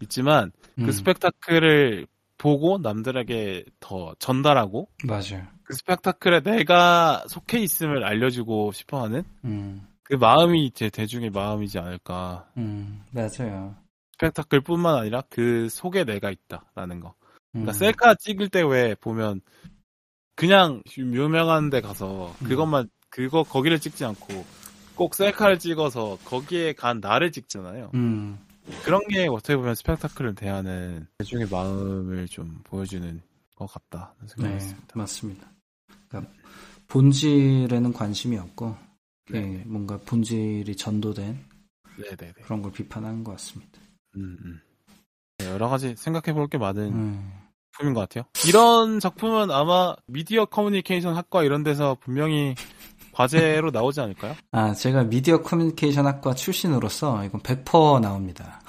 있지만 그 음, 스펙타클을 보고 남들에게 더 전달하고 맞아요. 그 스펙타클에 내가 속해 있음을 알려주고 싶어하는 음, 그 마음이 이제 대중의 마음이지 않을까. 음, 맞아요. 스펙타클뿐만 아니라 그 속에 내가 있다라는 거. 그러니까 음, 셀카 찍을 때 왜 보면 그냥 유명한 데 가서 음. 그것만 그거 거기를 찍지 않고 꼭 셀카를 찍어서 거기에 간 나를 찍잖아요. 음, 그런 게 어떻게 보면 스펙타클을 대하는 대중의 마음을 좀 보여주는 것 같다 생각이 네. 맞습니다. 그러니까 본질에는 관심이 없고, 예, 네. 뭔가 본질이 전도된 네네네. 그런 걸 비판하는 것 같습니다. 음, 음. 네, 여러 가지 생각해 볼 게 많은 음, 작품인 것 같아요. 이런 작품은 아마 미디어 커뮤니케이션 학과 이런 데서 분명히 과제로 나오지 않을까요? *laughs* 아, 제가 미디어 커뮤니케이션 학과 출신으로서 이건 100% 나옵니다.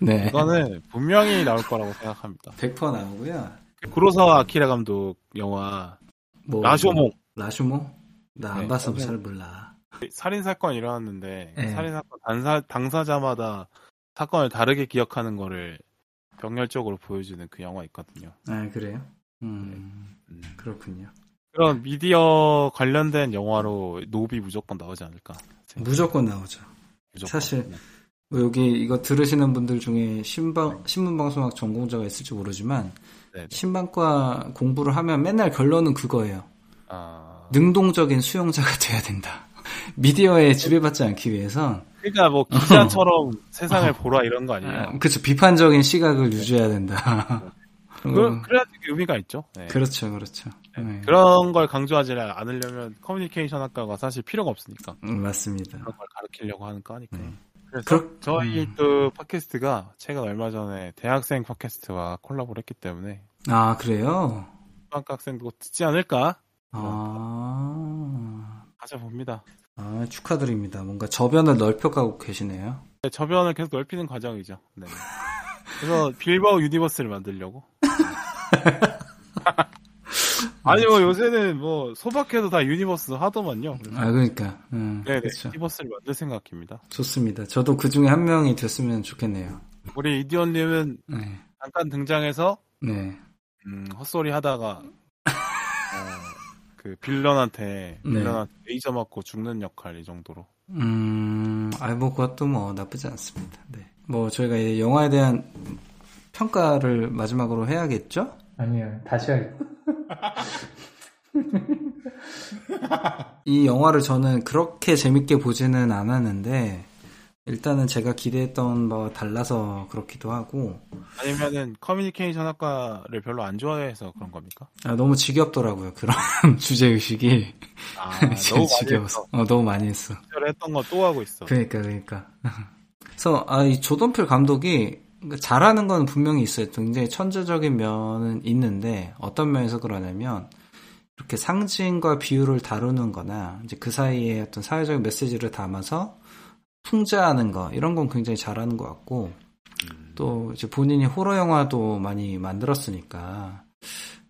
네. 이거는 분명히 나올 거라고 생각합니다. 100% 나오고요. 구로사와 아키라 감독 영화 뭐, 라쇼몽 라쇼모? 나안 네, 저는- 잘 몰라. 살인 사건이 일어났는데 네. 살인 사건 당사 당사자마다 사건을 다르게 기억하는 거를 병렬적으로 보여주는 그 영화 있거든요. 아, 그래요? 음, 음. 그렇군요. 그런 미디어 관련된 영화로 노비 무조건 나오지 않을까. 생각- 무조건 나오죠. 무조건. 사실 뭐 여기 이거 들으시는 분들 중에 신방, 신문 방송학 전공자가 있을지 모르지만 네네. 신방과 공부를 하면 맨날 결론은 그거예요. 아, 능동적인 수용자가 돼야 된다. 미디어에 지배받지 않기 위해서 그러니까 뭐 기자처럼 *laughs* 세상을 보라 이런 거 아니에요? 아, 그쵸 비판적인 시각을 유지해야 된다. *laughs* 그, 그, 그래야지 의미가 있죠. 네. 그렇죠, 그렇죠. 네. 그런 걸 강조하지 않으려면 커뮤니케이션 학과가 사실 필요가 없으니까 음, 맞습니다. 그런 걸 가르치려고 하는 거니까요. 네. 그래서 그렇- 저희 음. 또 팟캐스트가 최근 얼마 전에 대학생 팟캐스트와 콜라보를 했기 때문에 아 그래요? 수학학생도 듣지 않을까 아, 가져 봅니다. 아 축하드립니다. 뭔가 저변을 넓혀가고 계시네요. 네, 저변을 계속 넓히는 과정이죠. 네. 그래서 빌바오 universe를 만들려고. *laughs* 아니 뭐 요새는 뭐 소박해도 다 universe 하더만요. 그래서 아 그러니까, 음, 네네 그렇죠. universe를 만들 생각입니다. 좋습니다. 저도 그 중에 한 명이 됐으면 좋겠네요. 우리 이디옷님은 네, 잠깐 등장해서 네, 음, 헛소리 하다가 어, *laughs* 그 빌런한테 네. 빌런한테 레이저 맞고 죽는 역할 이 정도로. 음, 아이 뭐 그것도 뭐 나쁘지 않습니다. 네, 뭐 저희가 이제 영화에 대한 평가를 마지막으로 해야겠죠? 아니요, 다시 하겠. *laughs* 이 영화를 저는 그렇게 재밌게 보지는 않았는데 일단은 제가 기대했던 바와 달라서 그렇기도 하고 아니면은 커뮤니케이션 학과를 별로 안 좋아해서 그런 겁니까? 아, 너무 지겹더라고요 그런 *laughs* 주제 의식이 아, *laughs* 너무 많이 지겨웠어. 어, 너무 많이 했어. 했던 거 또 하고 있어. 그러니까 그러니까. *laughs* 그래서 아, 이 조던필 감독이 잘하는 건 분명히 있어요. 굉장히 천재적인 면은 있는데 어떤 면에서 그러냐면 이렇게 상징과 비유를 다루는 거나 이제 그 사이에 어떤 사회적인 메시지를 담아서 풍자하는 거 이런 건 굉장히 잘하는 것 같고 또 이제 본인이 호러 영화도 많이 만들었으니까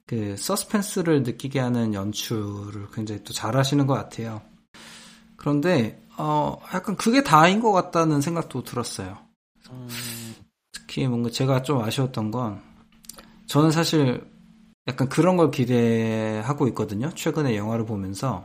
그 서스펜스를 느끼게 하는 연출을 굉장히 또 잘하시는 것 같아요. 그런데 어 약간 그게 다인 것 같다는 생각도 들었어요. 음, 특히 뭔가 제가 좀 아쉬웠던 건 저는 사실 약간 그런 걸 기대하고 있거든요. 최근에 영화를 보면서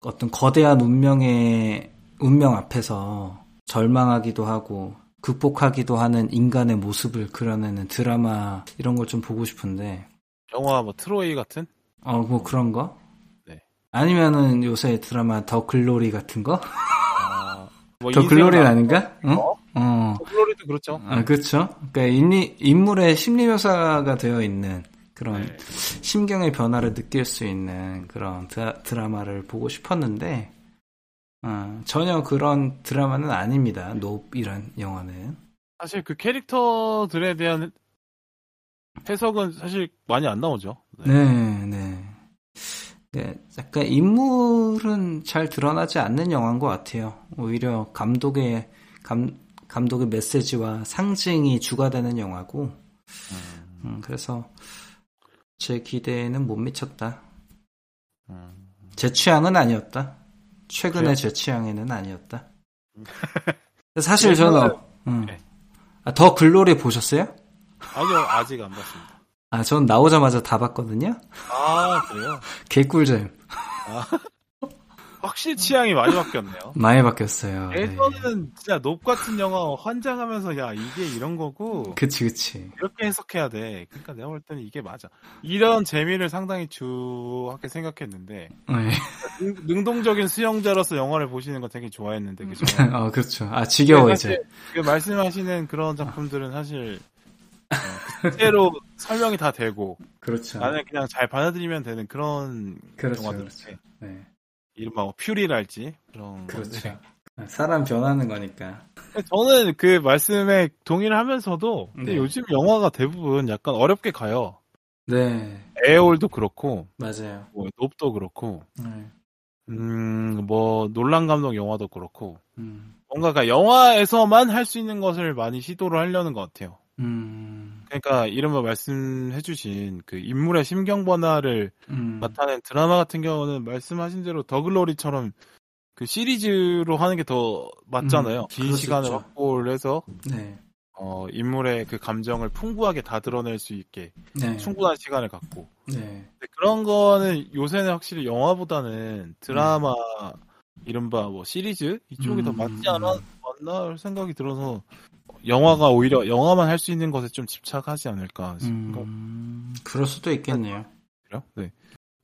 어떤 거대한 운명의 운명 앞에서 절망하기도 하고 극복하기도 하는 인간의 모습을 그려내는 드라마 이런 걸 좀 보고 싶은데 영화 뭐 트로이 같은? 어 뭐 그런 거? 네. 아니면은 요새 드라마 더 글로리 같은 거? 아, 뭐더 인생을 글로리는 막- 아닌가? 응? 어? 어. 더 글로리도 그렇죠. 아, 그렇죠. 그러니까 인리, 인물의 심리 묘사가 되어 있는 그런 네. 심경의 변화를 느낄 수 있는 그런 드라, 드라마를 보고 싶었는데 어, 전혀 그런 드라마는 아닙니다. 노이란 영화는. 사실 그 캐릭터들에 대한 해석은 사실 많이 안 나오죠. 네. 네, 네. 네, 약간 인물은 잘 드러나지 않는 영화인 것 같아요. 오히려 감독의 감, 감독의 메시지와 상징이 주가 되는 영화고, 음, 음, 그래서 제 기대에는 못 미쳤다. 음. 제 취향은 아니었다. 최근에 그래요? 제 취향에는 아니었다. *laughs* 사실 저는 음. 네. 아, 더 글로리 보셨어요? 아니요, 아직 안 봤습니다. 아, 전 나오자마자 다 봤거든요. 아, 그래요? 개꿀잼 확실히 취향이 많이 바뀌었네요. *laughs* 많이 바뀌었어요. 네. 예전에는 진짜 높 같은 영화 환장하면서 야 이게 이런 거고 그치 그치. 이렇게 해석해야 돼. 그러니까 내가 볼 때는 이게 맞아. 이런 재미를 상당히 주하게 생각했는데 네. 능, 능동적인 수영자로서 영화를 보시는 거 되게 좋아했는데 그죠? *laughs* 어, 그렇죠. 아, 지겨워, 이제. 사실 그 말씀하시는 그런 작품들은 사실 어, 그대로 설명이 다 되고 그렇죠. 나는 그냥 잘 받아들이면 되는 그런 그렇죠, 영화들인데 그렇죠. 네. 이른바 뭐 퓨리랄지 그런 그렇죠. 건데. 사람 변하는 거니까. 저는 그 말씀에 동의를 하면서도 근데 네. 요즘 영화가 대부분 약간 어렵게 가요. 네, 에어올도 그렇고 맞아요. 뭐 높도 그렇고 네. 음뭐 놀란 감독 영화도 그렇고 음, 뭔가 그 영화에서만 할 수 있는 것을 많이 시도를 하려는 것 같아요. 음, 그러니까 이른바 말씀해주신 그 인물의 심경 변화를 음, 나타낸 드라마 같은 경우는 말씀하신 대로 더글로리처럼 그 시리즈로 하는 게 더 맞잖아요. 음, 긴 시간을. 확보를 해서 네, 어, 인물의 그 감정을 풍부하게 다 드러낼 수 있게 네, 충분한 시간을 갖고. 네, 그런 거는 요새는 확실히 영화보다는 드라마 이른바 뭐 시리즈 이쪽이 더 음, 맞지 않아 맞나 생각이 들어서 영화가 오히려 영화만 할 수 있는 것에 좀 집착하지 않을까. 음, 그럴 수도 있겠네요. 네.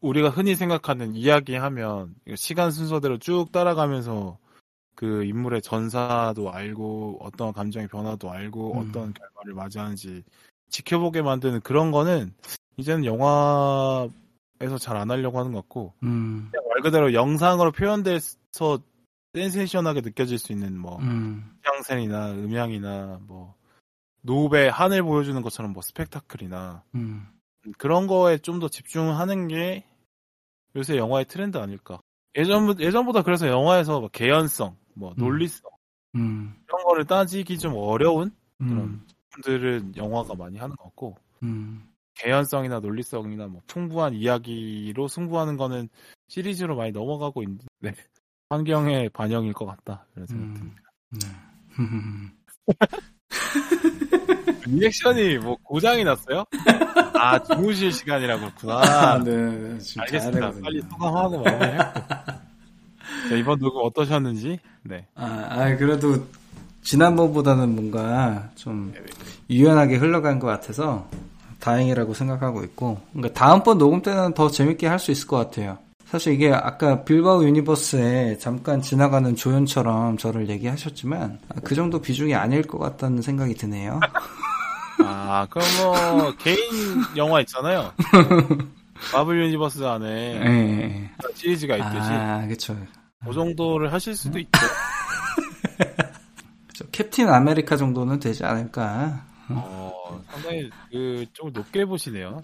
우리가 흔히 생각하는 이야기하면 시간 순서대로 쭉 따라가면서 그 인물의 전사도 알고 어떤 감정의 변화도 알고 음. 어떤 결과를 맞이하는지 지켜보게 만드는 그런 거는 이제는 영화에서 잘 안 하려고 하는 것 같고 음, 그냥 말 그대로 영상으로 표현돼서 센세이션하게 느껴질 수 있는 뭐 음, 향센이나 음향이나 뭐 노브의 하늘 보여주는 것처럼 뭐 스펙타클이나 음, 그런 거에 좀 더 집중하는 게 요새 영화의 트렌드 아닐까. 예전, 예전보다 그래서 영화에서 뭐 개연성, 뭐 논리성, 음, 이런 거를 따지기 좀 어려운 음, 분들은 영화가 많이 하는 것 같고, 음, 개연성이나 논리성이나 뭐 풍부한 이야기로 승부하는 거는 시리즈로 많이 넘어가고 있는데, 네. 환경의 반영일 것 같다. 그런 생각 음, 듭니다. 네. 음, *laughs* 리액션이 뭐 고장이 났어요? 아, 주무실 시간이라 그렇구나. 아, 네, 네, 알겠습니다. 빨리 소감하고 마무리할게요. 자, 이번 녹음 어떠셨는지? 네. 아, 아, 그래도 지난번보다는 뭔가 좀 유연하게 흘러간 것 같아서 다행이라고 생각하고 있고, 그러니까 다음번 녹음 때는 더 재밌게 할 수 있을 것 같아요. 사실 이게 아까 빌바오 유니버스에 잠깐 지나가는 조연처럼 저를 얘기하셨지만 아, 그 정도 비중이 아닐 것 같다는 생각이 드네요. *laughs* 아, 그럼 뭐 개인 영화 있잖아요. *laughs* Marvel universe 안에 네. 시리즈가 있듯이 아, 그쵸. 그 정도를 하실 수도 있죠. *laughs* Captain America 정도는 되지 않을까. 어, 상당히 그 좀 높게 보시네요.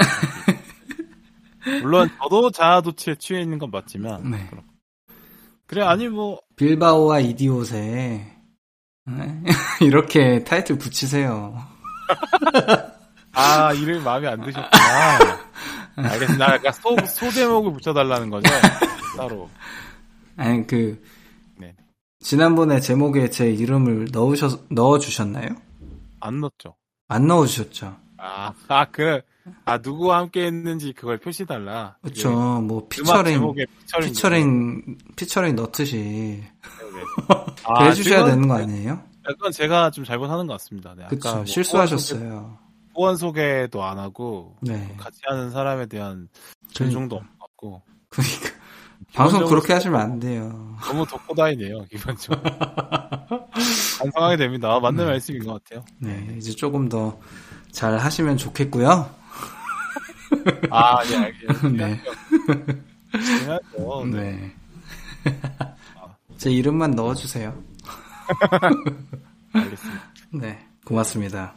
물론 저도 자아도취에 취해 있는 건 맞지만 네. 그럼. 그래 아니 뭐 빌바오와 이디옷에 네? *laughs* 이렇게 타이틀 붙이세요. 아, 이름이 마음에 안 드셨구나. *laughs* 알겠습니다. 나 약간 소, 소대목을 붙여달라는 거죠? *laughs* 따로. 아니 그 네. 지난번에 제목에 제 이름을 넣으셨 넣어 주셨나요? 안 넣었죠. 안 넣어 주셨죠. 아, 아, 그, 아, 누구와 함께 했는지 그걸 표시 달라. 그렇죠. 뭐 피처링 피처링. 피처링 넣듯이 *laughs* 네네. 아, 해주셔야 되는 거 아니에요? 그건 제가 좀 잘못 하는 것 같습니다. 네, 그쵸 뭐 실수하셨어요. 후원 소개, 도 안 하고, 네. 같이 하는 사람에 대한 존중도 것 같고, 그러니까 방송 그렇게 하시면 안 돼요. 너무 덮고 다니네요, 기본적으로. *laughs* 반성하게 됩니다. 아, 맞는 말씀인 것 같아요. 네, 이제 조금 더 잘 하시면 좋겠고요. 아, 예, 알겠습니다. 네. 중요하죠. 네. 네. 제 이름만 넣어주세요. *laughs* 알겠습니다. 네, 고맙습니다.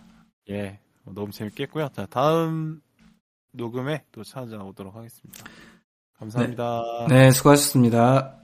예, 너무 재밌게 했고요. 자, 다음 녹음에 또 찾아오도록 하겠습니다. 감사합니다. 네, 수고하셨습니다.